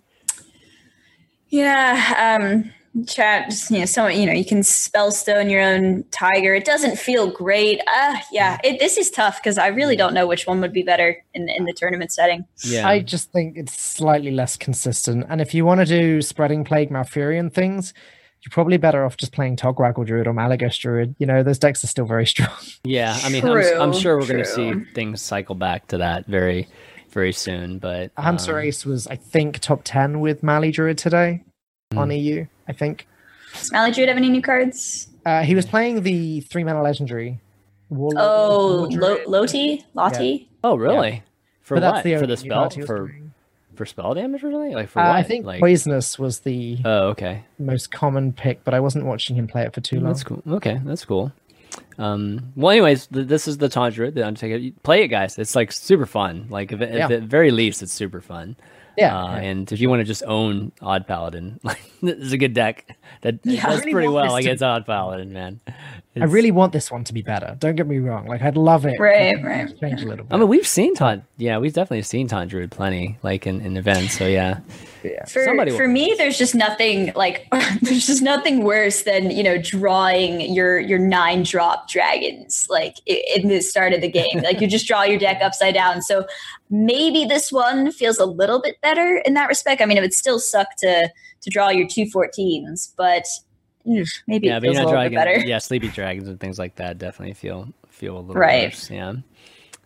yeah. Um, chat, just, you know, so you know, you can spellstone your own tiger. It doesn't feel great. Uh, yeah, it, this is tough because I really don't know which one would be better in the, in the tournament setting. yeah, I just think it's slightly less consistent. And if you want to do spreading plague Malfurion things, you're probably better off just playing Togwaggle Druid or Malygos Druid. You know, those decks are still very (laughs) strong. Yeah, I mean, I'm, I'm sure we're going to see things cycle back to that very, very soon. But Hunter um, Ace was, I think, top 10 with Mali Druid today on Hmm. EU, I think. Does Druid have any new cards? Uh, he was playing the three mana legendary. Wardruid, Oh, Wardruid Lo- Druid. Loti? Loti? Oh, really? For But what? that's the for the spell card he was for playing. for spell damage or something? Like for Uh, what? I think like, Poisonous was the Oh, okay. most common pick, but I wasn't watching him play it for too long. That's cool. Okay, that's cool. Um, well, anyways, th- this is the Tundra, the Undertaker. Play it, guys. It's like super fun. Like, if, Yeah. if at very least, it's super fun. Yeah, Uh, yeah. And if you want to just own Odd Paladin, (laughs) like this is a good deck. That Yeah. Does really pretty well this to- against Odd Paladin, man. I really want this one to be better. Don't get me wrong. Like I'd love it. Right, right. Change a little bit. I mean, we've seen Taunt. Yeah, we've definitely seen Taunt Druid plenty, like in, in events. So yeah, yeah. For, Somebody for me, there's just nothing like (laughs) there's just nothing worse than you know drawing your your nine drop dragons like i- in the start of the game. like you just draw your deck upside down. So maybe this one feels a little bit better in that respect. I mean, it would still suck to to draw your two 14s, but mm, maybe yeah, it but you're feels a not little bit drawing. better. Yeah, sleepy dragons and things like that definitely feel feel a little Right. worse. Yeah,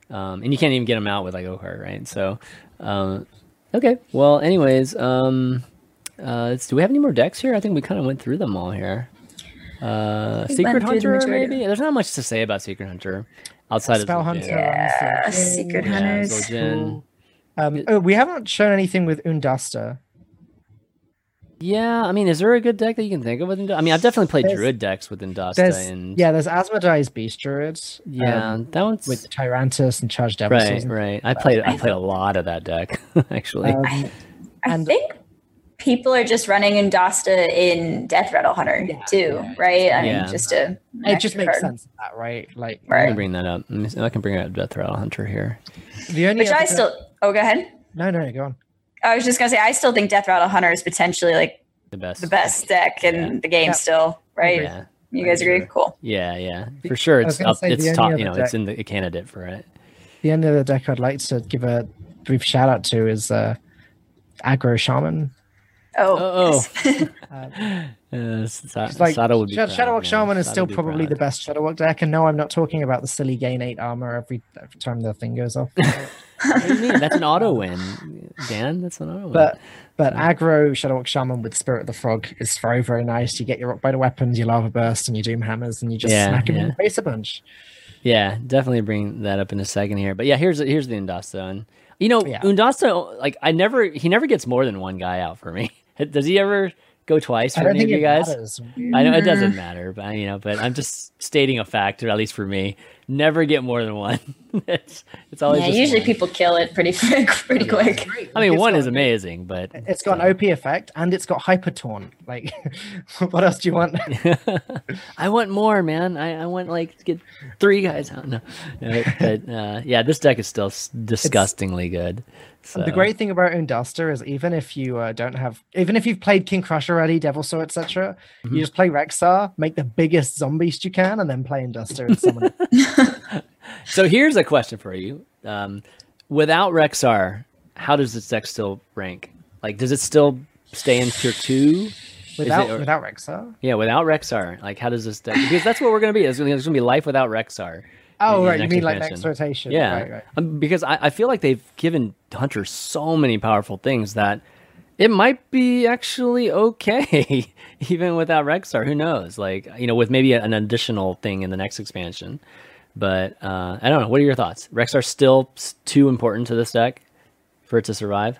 um, and you can't even get them out with like Okar, right? So, um, okay. Well, anyways, um, uh, do we have any more decks here? I think we kind of went through them all here. Uh, Secret went through the Hunter, maybe. There's not much to say about Secret Hunter outside Spell of Hunter. Zul'jin. Yeah, Secret Yeah, Hunters. Um, oh, we haven't shown anything with Oondasta. Yeah, I mean, is there a good deck that you can think of with Oondasta? I mean, I've definitely played There's- Druid decks with Oondasta, and yeah, there's Asmodee's Beast Druids. yeah, um, that one's with Tyrantus and Charged Devil right, right. I played, I played a lot of that deck (laughs) actually. Um, I and think people are just running Oondasta in Death Rattle Hunter too, right? I Yeah. mean, just to an it just extra makes card. sense, that, right? Like right. I Right. can bring that up. Let me see- I can bring up Death Rattle Hunter here. the only Which other I deck- still. Oh, go ahead. no, no, go on. I was just gonna say I still think Death Rattle Hunter is potentially like The best. the best deck in Yeah. the game Yeah. still, right? Yeah, You guys agree? Cool. yeah, yeah. For sure, it's up. say It's only top. You know, it's in the a candidate for it. The end of the deck I'd like to give a brief shout out to is uh, Aggro Shaman. Oh, Oh, yes. (laughs) (laughs) Uh, Sa- like Sada would be Shadow, Shudderwock man. Shaman is still probably the best Shudderwock deck, and no, I'm not talking about the silly gain eight armor every every time the thing goes off. (laughs) What do you mean? That's an auto win, Dan. That's an auto win. but but aggro Shudderwock Shaman with Spirit of the Frog is very very nice. You get your Rock Biter weapons, your Lava Burst, and your Doom Hammers, and you just Yeah, smack him in the face a bunch. Yeah, definitely bring that up in a second here. But yeah, here's here's the Oondasta, and you know Yeah. Oondasta, like I never, he never gets more than one guy out for me. Does he ever go twice I for don't any of think you it guys? matters. I know it doesn't matter, but you know, but I'm just stating a fact, or at least for me, never get more than one. (laughs) it's it's always yeah. just Usually one. people kill it pretty (laughs) pretty quick. I mean, It's one got- is amazing, but It's got an OP effect and it's got hyper taunt. Like, (laughs) what else do you want? I want more, man. I, I want like to get three guys out. No, No, but uh, yeah, this deck is still s- disgustingly good. So. The great thing about Oondasta is even if you uh, don't have, even if you've played King Krush already, Devilsaur, etc., Mm-hmm. you just play Rexxar, make the biggest zombie beast you can, and then play Oondasta and summon it. So here's a question for you. Um, without Rexxar, how does this deck still rank? Like, does it still stay in tier two? Without, or- without Rexxar? Yeah, without Rexxar, like, how does this deck? Because that's what we're gonna be. There's gonna, there's gonna be life without Rexxar. Oh, right. You next mean like expansion. next rotation? Yeah, Right, right. Um, because I, I feel like they've given Hunter so many powerful things that it might be actually okay, (laughs) even without Rexxar. Who knows? Like, you know, with maybe an additional thing in the next expansion. But uh, I don't know. What are your thoughts? Rexxar still too important to this deck for it to survive?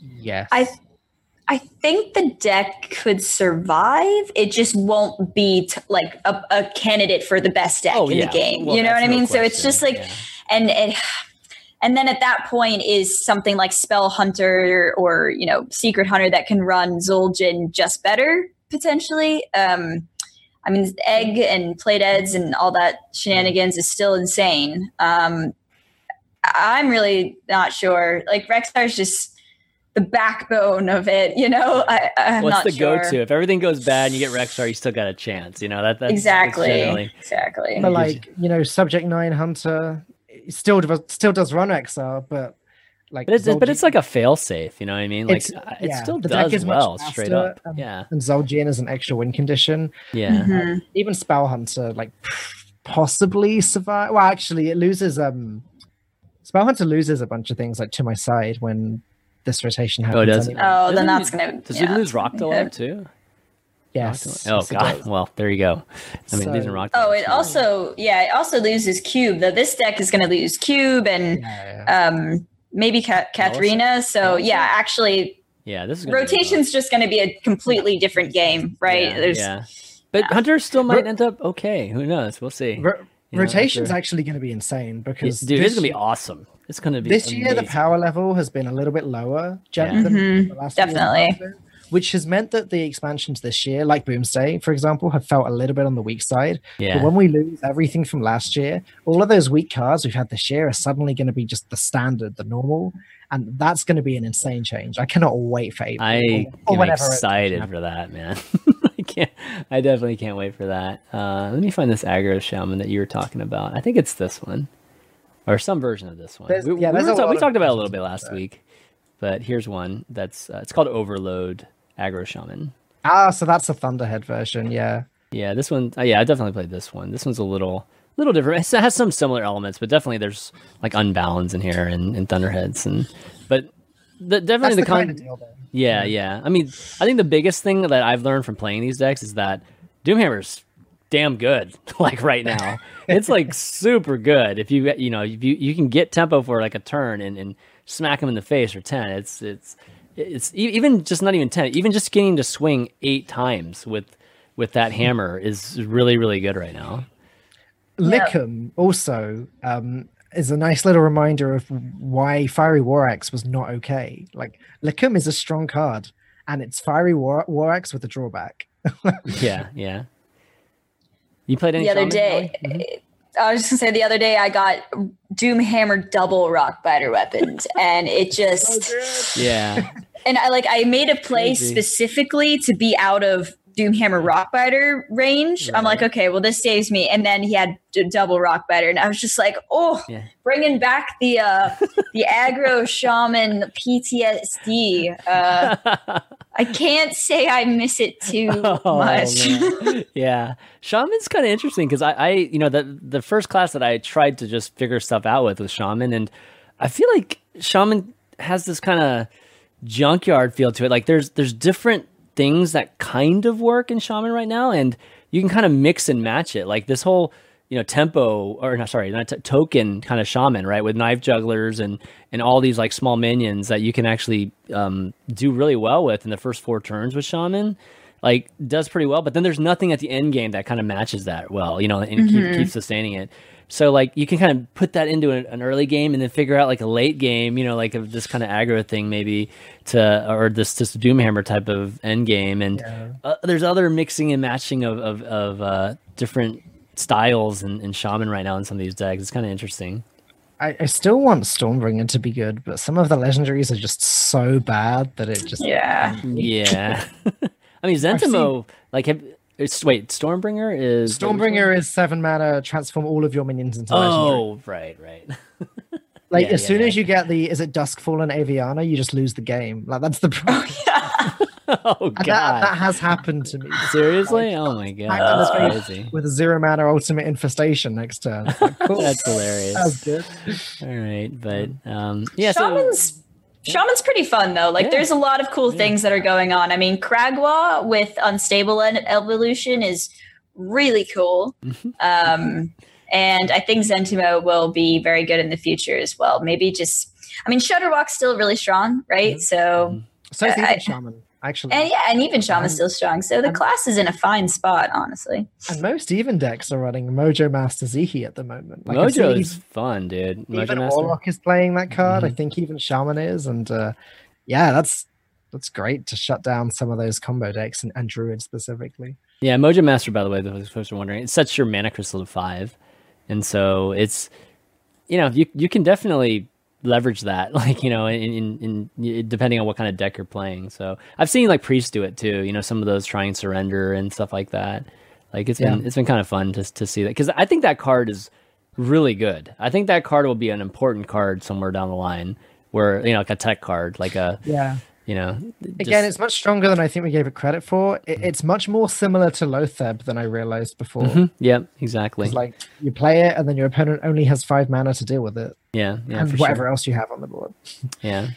Yes. I I think the deck could survive. It just won't be t- like a, a candidate for the best deck Oh, in yeah. the game. Well, you know what I mean? So it's just like Yeah. and and and then at that point is something like Spell Hunter or you know Secret Hunter that can run Zul'jin just better potentially. Um, I mean, egg and plate eds and all that shenanigans is still insane. Um, I'm really not sure. Like Rexxar's just the backbone of it, you know. I, I'm What's not the sure. go-to? If everything goes bad and you get Rexxar, you still got a chance. You know that. That's, that's Exactly. generally- Exactly. but like you know, Subject Nine Hunter still does, still does run Rexxar, but Like, But it's but it's like a fail safe. You know what I mean? Like It's- uh, it yeah, still the deck does is much well, straight up. um, yeah, and Zul'jin is an extra win condition. yeah. Mhm. Even Spell Hunter, like possibly survive. Well, actually, it loses. Um, Spell Hunter loses a bunch of things like to my side when this rotation happens. Oh, does it? anyway. Oh, then that's he- gonna. Does yeah, he lose Rock okay. Delight too? Yes. Oh yes, god. Well, there you go. I mean, losing So- Rock. Oh, it too. also yeah, it also loses cube. Though this deck is going to lose cube and Yeah, yeah. um maybe Ka- Katharina. So Allison? yeah, actually, Yeah, this is gonna rotation's just going to be a completely different game, right? Yeah, There's yeah. But Hunter still might end up okay. Who knows? We'll see. Ro- you know, rotation's actually going to be insane because Dude, this it's gonna be awesome. It's gonna be this year the power level has been a little bit lower Yeah. than Mhm, the last few definitely. after, which has meant that the expansions this year like Boomsday for example have felt a little bit on the weak side Yeah. but when we lose everything from last year all of those weak cards we've had this year are suddenly going to be just the standard the normal and that's going to be an insane change i cannot wait for April I or- or am excited for that, man. (laughs) I can't. I definitely can't wait for that. Uh, let me find this aggro shaman that you were talking about. I think it's this one, or some version of this one. There's- we, yeah, we there's were a ta- lot we talked about it a little bit last that. week, but here's one that's uh, it's called Overload Aggro Shaman. ah so that's a thunderhead version yeah Yeah, this one. Uh, yeah, I definitely played this one. This one's a little, little different. It has some similar elements, but definitely there's like unbounds in here and, and thunderheads and, but the, definitely that's the, the, con- kind of deal though Yeah, yeah. I mean, I think the biggest thing that I've learned from playing these decks is that Doomhammer's damn good. (laughs) like right now, it's like (laughs) super good. If you you know if you you can get tempo for like a turn and, and smack him in the face for ten. It's it's it's even just not even ten. Even just getting to swing eight times with with that (laughs) hammer is really really good right now. Yeah. Likkim also um, is a nice little reminder of why Fiery War Axe was not okay. Like Likkim is a strong card, and it's Fiery War, War Axe with a drawback. Yeah, yeah. You played any the other day. Ellie? Mhm. I was just gonna say the other day I got Doomhammer double rock Rockbiter weapons, (laughs) and it just Yeah, (laughs) and I like I made a play Crazy. specifically to be out of Doomhammer Rockbiter range. I'm like, okay, well this saves me. And then he had d- double Rockbiter, and I was just like, oh, Yeah. bringing back the uh (laughs) the aggro shaman PTSD. Uh, I can't say I miss it too (laughs) Oh, much. yeah, shaman's kind of interesting because I, I, you know, the the first class that I tried to just figure stuff out with was shaman, and I feel like shaman has this kind of junkyard feel to it. Like there's there's different things that kind of work in shaman right now, and you can kind of mix and match it. Like this whole you know tempo or not sorry not t- token kind of shaman right with knife jugglers and and all these like small minions that you can actually um, do really well with in the first four turns with shaman like does pretty well but then there's nothing at the end game that kind of matches that well you know and keep, keep sustaining it so like you can kind of put that into an, an early game and then figure out like a late game you know like of this kind of aggro thing maybe to or this this doomhammer type of end game. And uh, there's other mixing and matching of of, of uh, different styles and, in shaman right now in some of these decks. It's kind of interesting. I, I still want Stormbringer to be good, but some of the legendaries are just so bad that it just yeah. yeah. (laughs) I mean zentimo like have it's wait stormbringer is Stormbringer is seven mana, transform all of your minions into legendary. oh right right (laughs) Like yeah, as yeah, soon yeah. as you get the is it Duskfall Duskfallen Aviana, you just lose the game. Like that's the problem. oh And (laughs) (laughs) god that, that has happened to me. seriously oh my god Smack that's face crazy with a zero mana ultimate infestation next turn. Like, cool. that's hilarious That's good. all right but um yeah so Shaman's pretty fun though. Like Yeah. there's a lot of cool things that are going on. I mean, Kragwa with unstable evolution is really cool. Mm-hmm. Um, and I think Zentimo will be very good in the future as well. Maybe just I mean Shudderwock's still really strong, right? So So it's I- Shaman, actually. and yeah, and even Shaman's still strong. So the class is in a fine spot, honestly. And most even decks are running Mojo Master Zihi at the moment. Like, I've seen mojo even- is fun dude mojo even master Warlock is playing that card. I Mm-hmm. think even Shaman is, and uh, yeah, that's that's great to shut down some of those combo decks and, and Druid specifically. Yeah, Mojo Master, by the way, those folks are wondering, it sets your mana crystal to five, and so it's, you know, you you can definitely leverage that, (laughs) like you know, in, in, in depending on what kind of deck you're playing. So I've seen like priests do it too. You know, some of those try and surrender and stuff like that. Like it's been it's been kind of fun to to see that because I think that card is really good. I think that card will be an important card somewhere down the line where you know like a tech card, like a Yeah. You know Again, it's much stronger than I think we gave it credit for. It, it's much more similar to Loatheb than I realized before. Mhm. yeah, exactly. It's like you play it, and then your opponent only has five mana to deal with it, yeah, yeah, and for whatever sure. else you have on the board. (laughs) Yeah.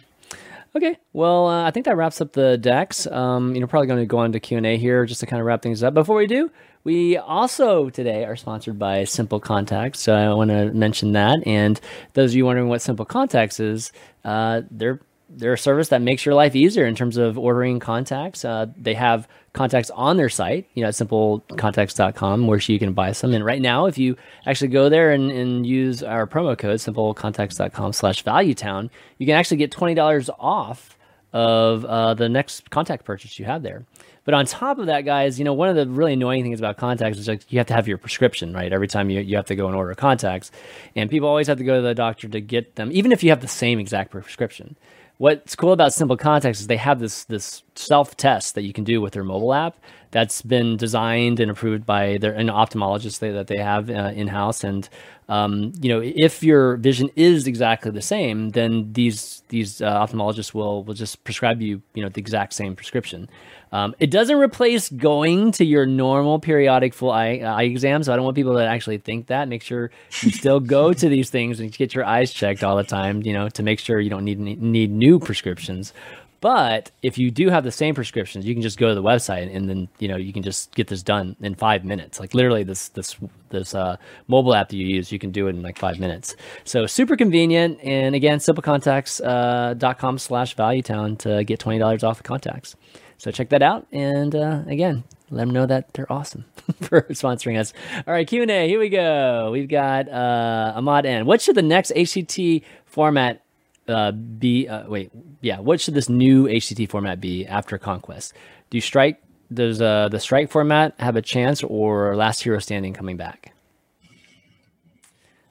Okay. Well, uh, I think that wraps up the decks. Um, you know, probably going to go on to Q and A here just to kind of wrap things up. Before we do, we also today are sponsored by Simple Contacts. So I want to mention that. And those of you wondering what Simple Contacts is, uh, they're they're a service that makes your life easier in terms of ordering contacts. Uh, they have contacts on their site, you know, at simplecontacts.com where you can buy some. And right now, if you actually go there and, and use our promo code, simplecontacts.com slash valuetown, you can actually get $20 off of uh, the next contact purchase you have there. But on top of that, guys, you know, one of the really annoying things about contacts is like you have to have your prescription, right? Every time you, you have to go and order contacts. And people always have to go to the doctor to get them, even if you have the same exact prescription. What's cool about Simple Contacts is they have this this self test that you can do with their mobile app that's been designed and approved by their an ophthalmologist they, that they have uh, in house. And um, you know, if your vision is exactly the same, then these these uh, ophthalmologists will will just prescribe you you know the exact same prescription. Um, it doesn't replace going to your normal periodic full eye, eye exam. So I don't want people to actually think that. Make sure you still go to these things and get your eyes checked all the time, you know, to make sure you don't need need new prescriptions. But if you do have the same prescriptions, you can just go to the website and then you know you can just get this done in five minutes. Like literally, this this this uh, mobile app that you use, you can do it in like five minutes. So super convenient. And again, simplecontacts.com uh, slash valuetown to get twenty dollars off the contacts. So check that out. And uh, again, let them know that they're awesome (laughs) for sponsoring us. All right, Q and A. Here we go. We've got uh, Ahmad N. What should the next HCT format uh, be? Uh, wait, yeah. What should this new HCT format be after Conquest? Do strike? Does uh, the strike format have a chance, or last hero standing coming back?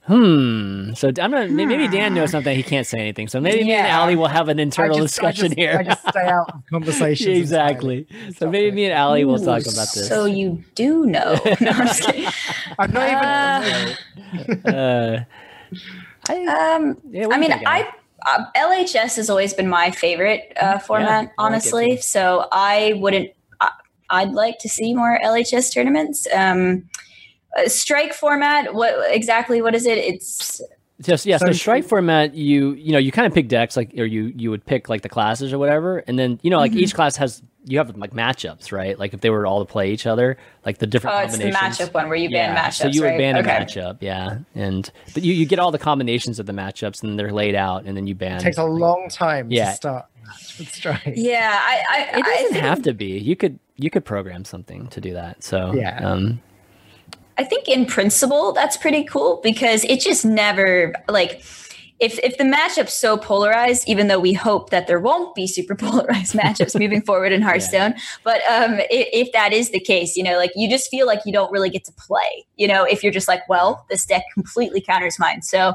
Hmm. So I'm gonna maybe Dan knows something he can't say anything. So maybe me and Ali will have an internal I just- I discussion just- here. I just stay out of conversations. exactly. So maybe me and Ali will talk about this. So you do know. (laughs) No, I'm just kidding. (laughs) I'm not even. uh, I, Um, yeah, I mean, think, Ali? I uh, LHS has always been my favorite uh, format, I like it honestly. so I wouldn't. I, I'd like to see more LHS tournaments. Um, uh, strike format. What exactly? What is it? It's Just yeah, so So- strike format, you you know you kind of pick decks like or you you would pick like the classes or whatever, and then you know like each class has you have like matchups, right? Like if they were all to play each other, like the different oh, it's the matchup one where you ban yeah, matchups. so you would right? ban okay. a matchup, yeah, and but you, you get all the combinations of the matchups and they're laid out, and then you ban. It takes a long time Yeah. to start a match with strike. Yeah, I. I It doesn't think- have to be. You could you could program something to do that. So Yeah. um, I think in principle that's pretty cool because it just never like if if the matchup's so polarized, even though we hope that there won't be super (laughs) polarized matchups (laughs) moving forward in Hearthstone, but um, if, if that is the case, you know, like you just feel like you don't really get to play. You know, if you're just like, well, this deck completely counters mine. So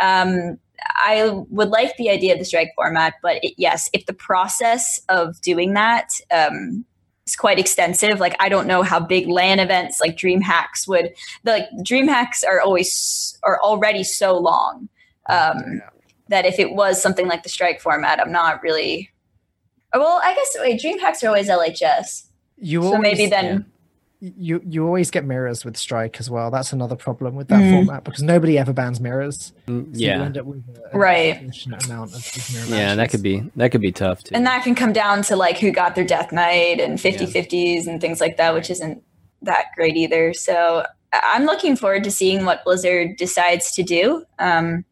um, I would like the idea of the strike format, but it, yes, if the process of doing that um, is quite extensive, like I don't know how big LAN events like Dream Hacks would. The, like Dream Hacks are always are already so long um, that if it was something like the strike format, I'm not really. Well, I guess wait, Dream Hacks are always LHS, You so always, maybe then. You you always get mirrors with strike as well. That's another problem with that Mhm. format because nobody ever bans mirrors. So you yeah, end up with a, a (laughs) Right. amount of mirror yeah, that could be that could be tough too. And that can come down to like who got their Death Knight and 50 50s and things like that, which isn't that great either. So I- I'm looking forward to seeing what Blizzard decides to do. Um,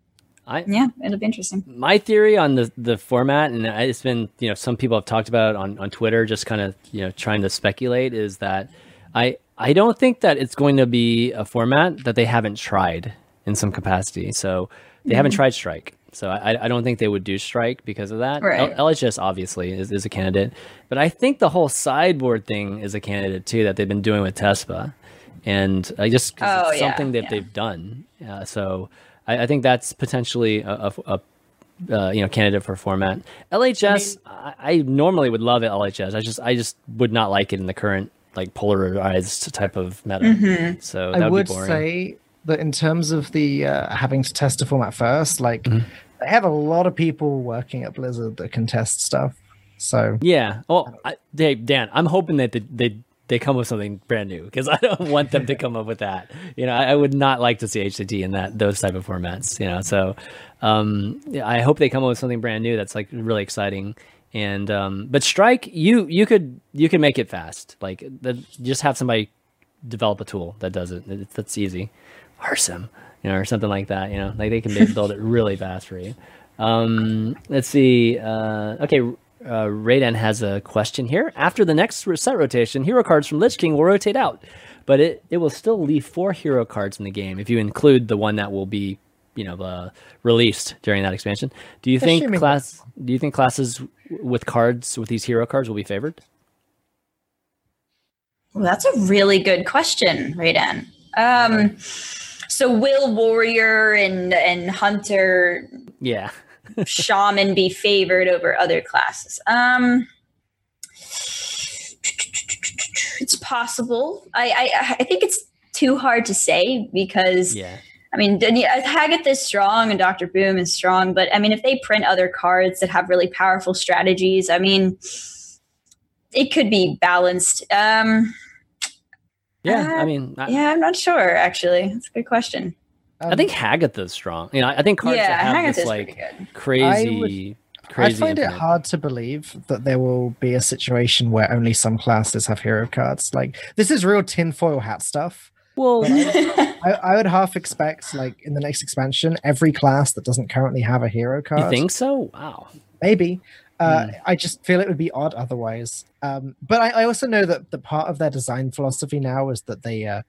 I yeah, it'll be interesting. my theory on the the format, and it's been you know some people have talked about it on on Twitter, just kind of you know trying to speculate, is that I I don't think that it's going to be a format that they haven't tried in some capacity. So they haven't tried Strike. So I, I don't think they would do Strike because of that. Right. L- LHS obviously is, is a candidate, but I think the whole sideboard thing is a candidate too that they've been doing with Tespa, and I just Oh, it's yeah, something that yeah. they've done. Uh, so I, I think that's potentially a, a, a uh, you know candidate for format. LHS, I, I normally would love it. LHS, I just I just would not like it in the current like polarized type of meta. Mm-hmm. So that I would would be boring. say that in terms of the uh, having to test a format first, like Mm-hmm. they have a lot of people working at Blizzard that can test stuff. So Yeah. Oh, I, hey, Dan, I'm hoping that they, they they come with something brand new because I don't (laughs) want them to come up with that. You know, I, I, would not like to see HCT in that those type of formats. You know, so um, I hope they come up with something brand new that's like really exciting. And um, but Strike, you you could you can make it fast. Like the, just have somebody develop a tool that does it. it that's easy. Arsum, you know, or something like that. You know, like they can build it really fast for you. Um, let's see. Uh, okay, uh, Raiden has a question here. After the next set rotation, hero cards from Lich King will rotate out, but it, it will still leave four hero cards in the game if you include the one that will be, you know, uh, released during that expansion. Do you think class? Do you think classes with cards with these hero cards will be favored? Well, that's a really good question, Raiden. Um, so will warrior and and hunter, yeah, (laughs) shaman be favored over other classes? Um, it's possible. I, I I think it's too hard to say because yeah. I mean, Hagatha is strong and Doctor Boom is strong, but I mean, if they print other cards that have really powerful strategies, I mean, it could be balanced. Um, yeah, uh, I mean, I, yeah, I'm not sure. Actually, that's a good question. Um, I think Hagatha is strong. You know, I think cards yeah, that have Hagatha this like good. crazy. I crazy find infinite. it hard to believe that there will be a situation where only some classes have hero cards. Like this is real tinfoil hat stuff. Well, (laughs) I, I, would half expect, like in the next expansion, every class that doesn't currently have a hero card. You think so? Wow. Maybe. Uh, Mm. I just feel it would be odd otherwise. Um, but I, I also know that the part of their design philosophy now is that they uh,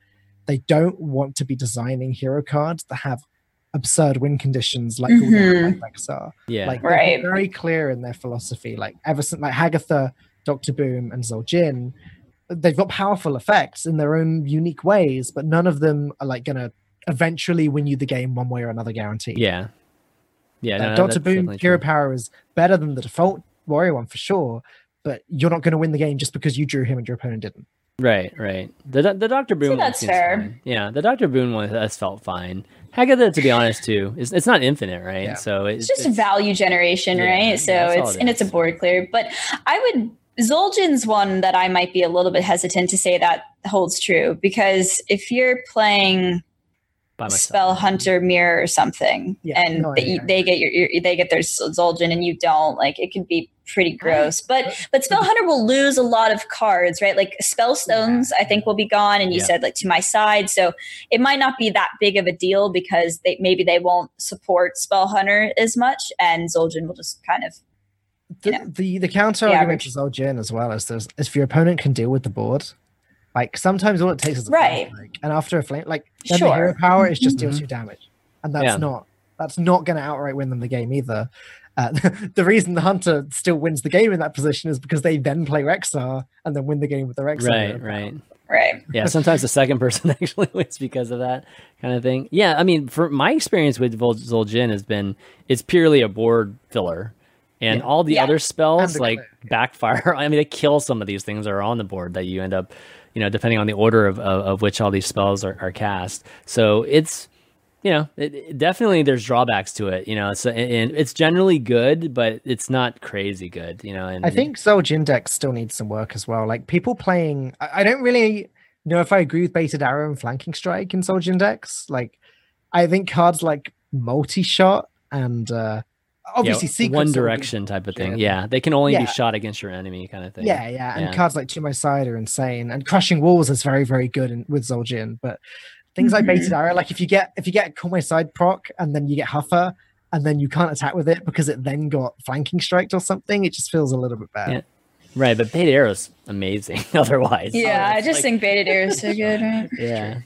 they don't want to be designing hero cards that have absurd win conditions like Mhm. Gul'dan like Rexxar. Yeah. Like Right. very clear in their philosophy. Like ever since like Hagatha, Doctor Boom, and Zul'jin, they've got powerful effects in their own unique ways, but none of them are like gonna eventually win you the game one way or another guaranteed. yeah. Yeah. Uh, no, no, Doctor Boom definitely hero true. power is better than the default warrior one for sure, but you're not going to win the game just because you drew him and your opponent didn't. Right, right. The the Doctor Boom one that's seems fair. fine. Yeah, the Doctor Boom one has felt fine. Hagatha, to be honest, too, is it's not infinite, right? Yeah. So it's just value generation, Yeah, right? So yeah, that's it's it and it's a board clear. But I would Zul'jin's one that I might be a little bit hesitant to say that holds true because if you're playing spell hunter mirror or something Yeah, and no, they, they get your, your they get their Zul'jin and you don't like it can be pretty gross. but but spell hunter will lose a lot of cards right? Like spell stones i think will be gone and you Yeah. said like to my side. So it might not be that big of a deal because they maybe they won't support spell hunter as much and Zul'jin will just kind of The, Yeah. the, the counter The argument average. to Zul'jin as well is there's if your opponent can deal with the board, like sometimes all it takes is a flame Right. break, and after a flame, like then the Sure. hero power is just deals you damage, and that's Yeah. not that's not going to outright win them the game either. Uh, (laughs) the reason the hunter still wins the game in that position is because they then play Rexxar and then win the game with the Rexxar. hero Right, power. right. right Yeah, (laughs) sometimes the second person (laughs) actually wins because of that kind of thing. Yeah, I mean, for my experience with Vol- Zul'jin has been it's purely a board filler. And Yeah. all the Yeah. other spells the like click. backfire. (laughs) I mean, they kill some of these things that are on the board that you end up, you know, depending on the order of, of, of which all these spells are, are cast. So it's, you know, it, it- definitely there's drawbacks to it. You know, it's and it's generally good, but it's not crazy good. You know, and I think Zul'jin decks still needs some work as well. Like people playing, I, I don't really know if I agree with Baited Arrow and Flanking Strike in Zul'jin decks. Like, I think cards like Multi Shot and uh, obviously yeah, Secret one direction type of thing. Yeah. Yeah, they can only Yeah. be shot against your enemy, kind of thing. Yeah, yeah, and Yeah. cards like To My Side are insane, and Crushing Walls is very, very good in, with Zul'jin. But things like. Baited Arrow, like if you get if you get Call My Side proc and then you get Huffer, and then you can't attack with it because it then got Flanking Striked or something, it just feels a little bit bad. Yeah. Right, but Baited Arrow's amazing. (laughs) Otherwise, yeah i just like- think baited air is so good right (laughs) yeah.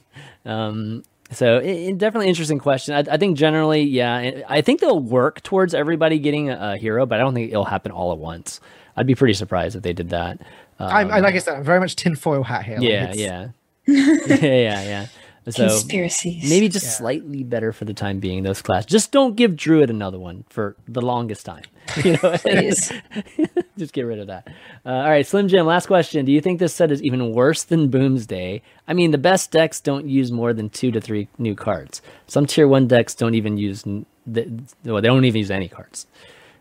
Um, so it, it- definitely interesting question. I, I think generally, yeah, I think they'll work towards everybody getting a, a hero, but I don't think it'll happen all at once. I'd be pretty surprised if they did that. Um, I'm, I like I said, I'm very much tinfoil hat here. like, yeah, (laughs) yeah, yeah, yeah, yeah. So conspiracies maybe just Yeah. slightly better for the time being. Those class, just don't give Druid another one for the longest time. (laughs) You know, Please. (laughs) just get rid of that. Uh, all right, Slim Jim. Last question: Do you think this set is even worse than Boomsday? I mean, the best decks don't use more than two to three new cards. Some tier one decks don't even use n- they, well, they don't even use any cards.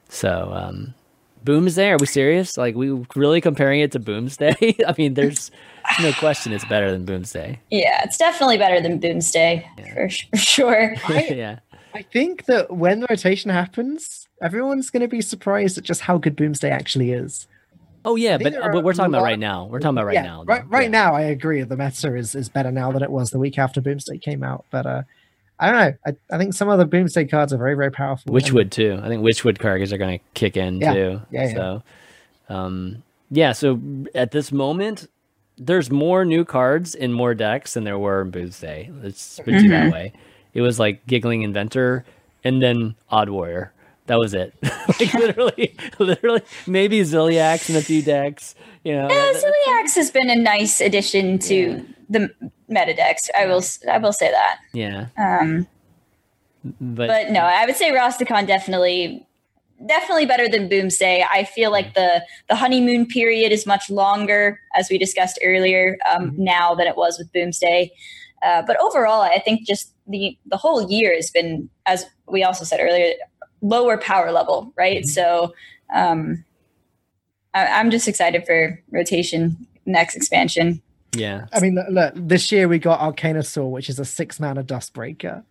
So um, Boomsday, are we serious? Like we really comparing it to Boomsday? (laughs) I mean, there's no question it's better than Boomsday. Yeah, it's definitely better than Boomsday for, for sure. (laughs) (laughs) yeah. I think that when the rotation happens, everyone's going to be surprised at just how good Boomsday actually is. Oh yeah, but, there but we're talking about lot- right now. We're talking about right yeah, now. Right, though. right Yeah. now, I agree. The meta is, is better now than it was the week after Boomsday came out. But uh, I don't know. I, I think some of the Boomsday cards are very, very powerful. and- Witchwood too. I think Witchwood cards are going to kick in Yeah. too. Yeah, yeah. So, um, yeah. So at this moment, there's more new cards in more decks than there were in Boomsday. Let's put it that way. It was like Giggling Inventor and then Odd Warrior. That was it. (laughs) like literally, literally, maybe Ziliax in a few decks. You know, Yeah, that- Ziliax has been a nice addition to the meta decks. I will I will say that. yeah. Um, But, but no, I would say Rastakhan definitely definitely better than Boomsday. I feel like the the honeymoon period is much longer, as we discussed earlier, um, now than it was with Boomsday. Uh, but overall, I think just the the whole year has been, as we also said earlier, lower power level, right? So um, I, I'm just excited for rotation next expansion. Yeah. I mean, look, look, this year we got Arcanosaur, which is a six mana Duskbreaker.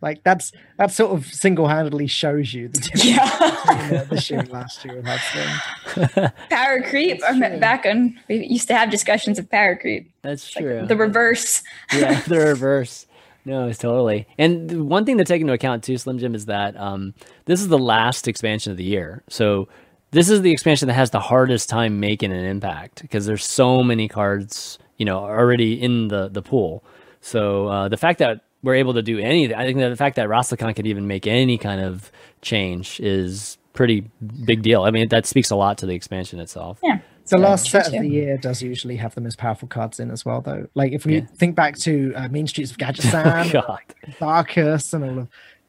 Like that's that sort of single handedly shows you the difference Yeah. between uh, this year and last year with Hearthstone. (laughs) Power creep. I'm back on. We used to have discussions of power creep. That's Like true. the reverse. yeah, (laughs) the reverse. No, it's totally. And one thing to take into account too, Slim Jim, is that um, this is the last expansion of the year. So this is the expansion that has the hardest time making an impact because there's so many cards, you know, already in the the pool. So uh, the fact that we're able to do anything, I think that the fact that Rastakhan could even make any kind of change is pretty big deal. I mean, that speaks a lot to the expansion itself. Yeah. The Yeah, last set of the year does usually have the most powerful cards in as well, though. Like if we Yeah. think back to uh, Mean Streets of Oh, Gadgetzan, (laughs) God. Darkus, and all of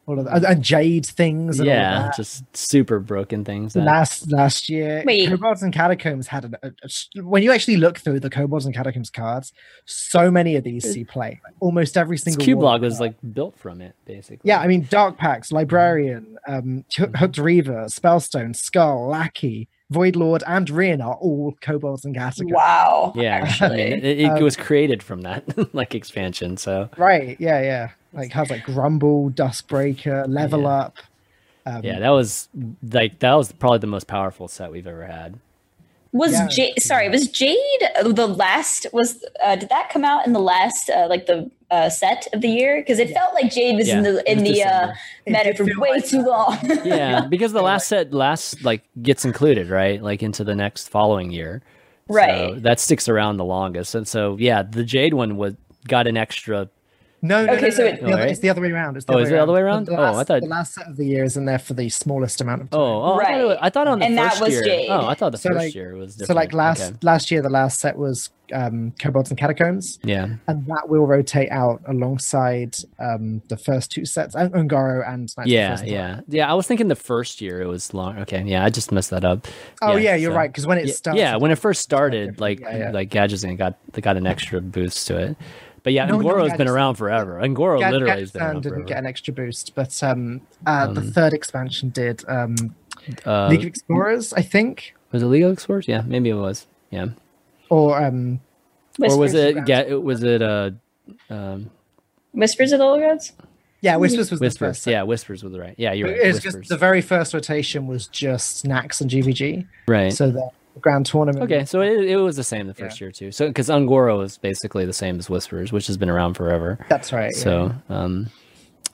all of and, and Jade things. And all Yeah, that. just super broken things. that- last last year Wait. kobolds and catacombs had an, a, a s- when you actually look through the kobolds and catacombs cards so many of these see play almost every single Q one. blog was like built from it, basically. yeah i mean dark packs librarian um H- hooked reaver spellstone skull lackey void lord and rin are all kobolds and catacombs Wow. Yeah, I Actually. mean, it, it (laughs) Um, was created from that (laughs) like expansion. So right yeah yeah like has like grumble Duskbreaker level Yeah. up um, yeah, that was like that was probably the most powerful set we've ever had. Was Yeah. Jade? Sorry, was Jade uh, the last? Was uh, did that come out in the last uh, like the uh, set of the year? Because it felt like Jade was in the in the uh, meta for way like too long. (laughs) Yeah, (laughs) because the last set last like gets included right, like into the next following year. So Right. that sticks around the longest, and so yeah, the Jade one was got an extra. No, no, Okay, no, so no, it- the other- Alright. it's the other way around. It's the Oh, other is it the other way around? The, the Oh, I last, thought- the last set of the year is in there for the smallest amount of time. Oh, oh, I, thought was, Right. I thought on the And that first was year. Jade. Oh, I thought the So, first like- year was different. so like last Okay. last year, the last set was um, kobolds and catacombs, Yeah. and that will rotate out alongside um, the first two sets, and Un'Goro and Knights Yeah, First Light. yeah, yeah. I was thinking the first year it was long. Okay, yeah, I just messed that up. Oh yeah, you're so- right. Because when it Yeah, starts, yeah, when it first started, different. like Yeah, yeah. like Gadgetzan got got an extra boost to it. But yeah, No, no, Un'Goro's been around forever. Un'Goro Gad- literally has been around didn't forever. get an extra boost, but um, uh, the Um, third expansion did. Um, uh, League of Explorers, I think, was it League of Explorers? Yeah, maybe it was. Yeah, or um, or was it? Grounds. Yeah, it was it. Uh, um, Whispers of the Old Gods. yeah, Whispers was the Whispers. first. set. Yeah, Whispers was right. Yeah, you're right. It's Whispers. just the very first rotation was just Naxx and GVG. right. So the grand tournament. Okay, so it, it was the same the first year too. So because Un'Goro is basically the same as Whispers, which has been around forever. that's right. yeah. So, um,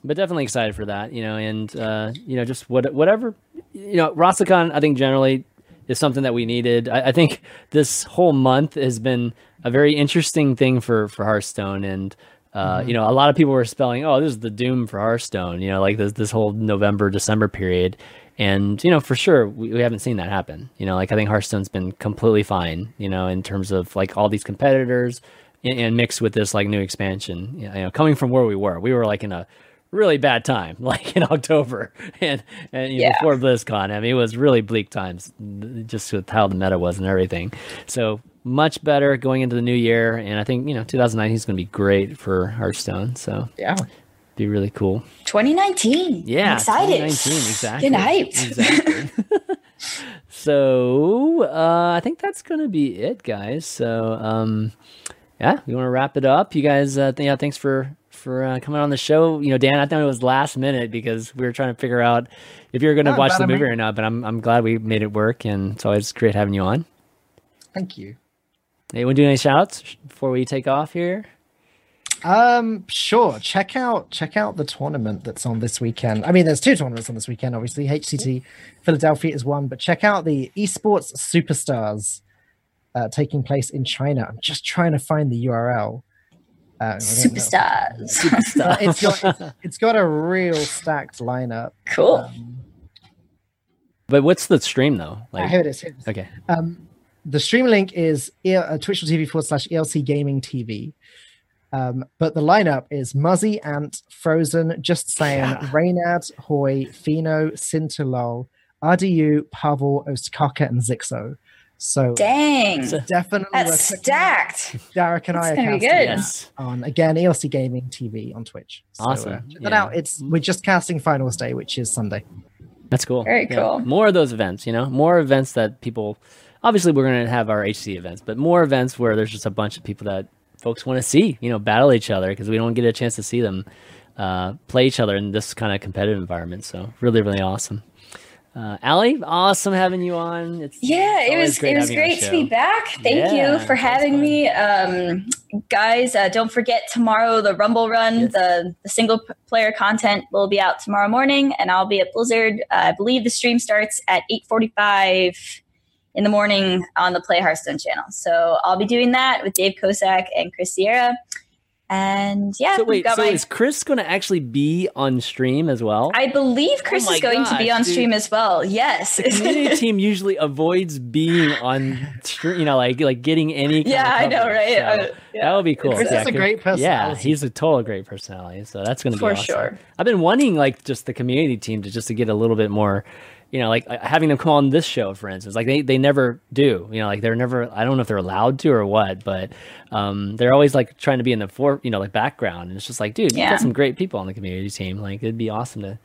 but definitely excited for that, you know, and uh, you know, just what whatever, you know, Rastakhan, I think generally is something that we needed. I, I think this whole month has been a very interesting thing for for Hearthstone, and uh, you know, a lot of people were spelling, "Oh, this is the doom for Hearthstone," you know, like this this whole November December period. And you know, for sure, we, we haven't seen that happen. You know, like I think Hearthstone's been completely fine. You know, in terms of like all these competitors, and, and mixed with this like new expansion. You know, coming from where we were, we were like in a really bad time, (laughs) like in October and and you know, before BlizzCon. I mean, it was really bleak times, just with how the meta was and everything. So much better going into the new year, and I think you know 2019 is going to be great for Hearthstone. So yeah. Be really cool. 2019. Yeah, I'm excited. 2019, exactly. Getting hyped. Exactly. (laughs) so uh, I think that's gonna be it, guys. So um, yeah, we want to wrap it up. You guys, uh, th- yeah, thanks for for uh, coming on the show. You know, Dan, I thought it was last minute because we were trying to figure out if you were going to Oh, watch the movie made- or not. But I'm I'm glad we made it work, and it's always great having you on. Thank you. Hey, want to do any shout outs before we take off here? Um, sure. Check out check out the tournament that's on this weekend. I mean, there's two tournaments on this weekend. Obviously, HCT Philadelphia is one, but check out the Esports Superstars uh, taking place in China. I'm just trying to find the URL. Uh, I. Superstars. (laughs) Uh, it's got it's- (laughs) it's got a real stacked lineup. cool. Um, But what's the stream though? ah, Like, here it is. Here it is. okay, Um, the stream link is E- uh, twitch.tv forward slash ELC Gaming TV. Um, but the lineup is Muzzy, Ant, Frozen, Just Saying, Yeah. Reynad, Hoej, Fino, Sintolol, RDU, Pavel, Ostkaka, and Zixo. So Dang. definitely That's worth checking out. stacked. Derek and I are casting good. yes, on again ELC Gaming TV on Twitch. So, Awesome. uh, check that out. It's we're just casting Finals Day, which is Sunday. that's cool. Very Yeah. cool. More of those events, you know, more events that people. Obviously, we're going to have our HC events, but more events where there's just a bunch of people that folks want to see, you know, battle each other because we don't get a chance to see them uh, play each other in this kind of competitive environment. So really, really awesome. Uh, Allie, awesome having you on. It's Yeah, it was it was having you on the great to be back. Thank Yeah, you for having fun. me, um, guys. Uh, don't forget tomorrow the Rumble Run, Yes. the the single player content will be out tomorrow morning, and I'll be at Blizzard. Uh, I believe the stream starts at eight forty five in the morning on the Play Hearthstone channel. So I'll be doing that with Dave Kosak and Chris Sierra. And yeah, So wait, got so my- is Chris going to actually be on stream as well? I believe Chris Oh is going to be on dude. stream as well. Yes. the community (laughs) team usually avoids being on stream, you know, like like getting any. Kind yeah, of I know, right? so Uh, yeah. That would be cool. Chris yeah, is a good- great Yeah, he's a total great personality. So that's going to be For awesome. sure. I've been wanting like just the community team to just to get a little bit more, you know, like uh, having them come on this show, for instance. Like they, they never do. You know, like they're never. I don't know if they're allowed to or what, but um, they're always like trying to be in the for you know like background, and it's just like, dude, you got some great people on the community team. Like it'd be awesome to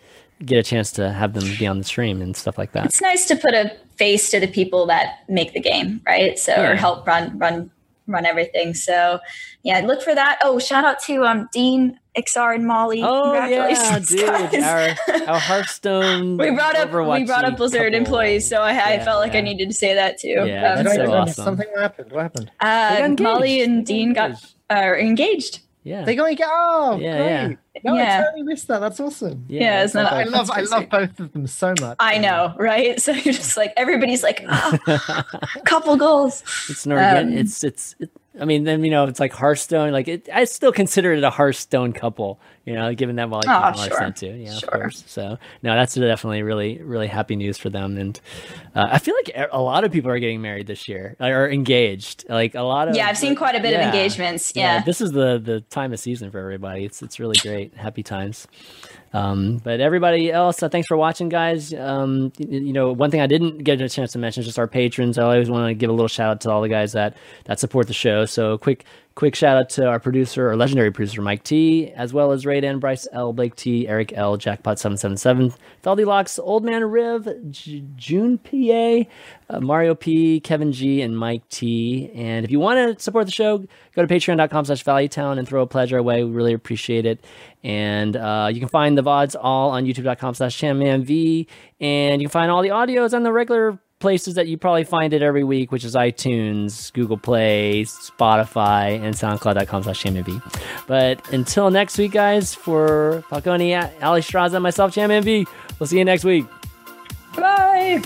get a chance to have them be on the stream and stuff like that. it's nice to put a face to the people that make the game, right? So Yeah. or help run run run everything. So yeah, look for that. Oh, shout out to um Dean, Iksar, and Molly. Oh yeah, Congratulations, dude! Our our (laughs) Hearthstone. we brought up Overwatch we brought up Blizzard employees, so I, I felt like I needed to say that too. Yeah, I that's so awesome. Something happened. What happened? Uh, got Molly and Dean got engaged. uh, engaged. Yeah. They going to get oh Yeah, great. yeah. No, Yeah. I totally missed that. That's awesome. Yeah, isn't that- I love I love both of them so much. I know, right? (laughs) So you're just like everybody's like, oh, (laughs) couple goals. it's an organ- Um, it's it's it, I mean then you know it's like Hearthstone like it I still consider it a Hearthstone couple you know given that well Oh, like sure. Hearthstone too yeah Sure. of course so no that's definitely really really happy news for them and uh, I feel like a lot of people are getting married this year or engaged like a lot of Yeah, I've seen quite a bit Yeah. of engagements. Yeah. this is the the time of season for everybody. It's it's really great. Happy times. Um, but everybody else, uh, thanks for watching, guys. Um, y- you know, one thing I didn't get a chance to mention is just our patrons. I always want to give a little shout out to all the guys that that support the show. So quick quick shout out to our producer, our legendary producer Mike T, as well as Ray Dan, Bryce L, Blake T, Eric L, Jackpot seven seven seven, Feldy Locks, Old Man Riv, J- June PA, uh, Mario P, Kevin G, and Mike T. And if you want to support the show, go to patreon.com slash valuetown and throw a pledge our way. We really appreciate it. And uh, you can find the VODs all on youtube.com slash chanmanv. And you can find all the audios on the regular places that you probably find it every week, which is iTunes, Google Play, Spotify, and SoundCloud.com slash. But until next week, guys, for Falcone, Alliestrasza, and myself, ChanmanV, we'll see you next week. Bye.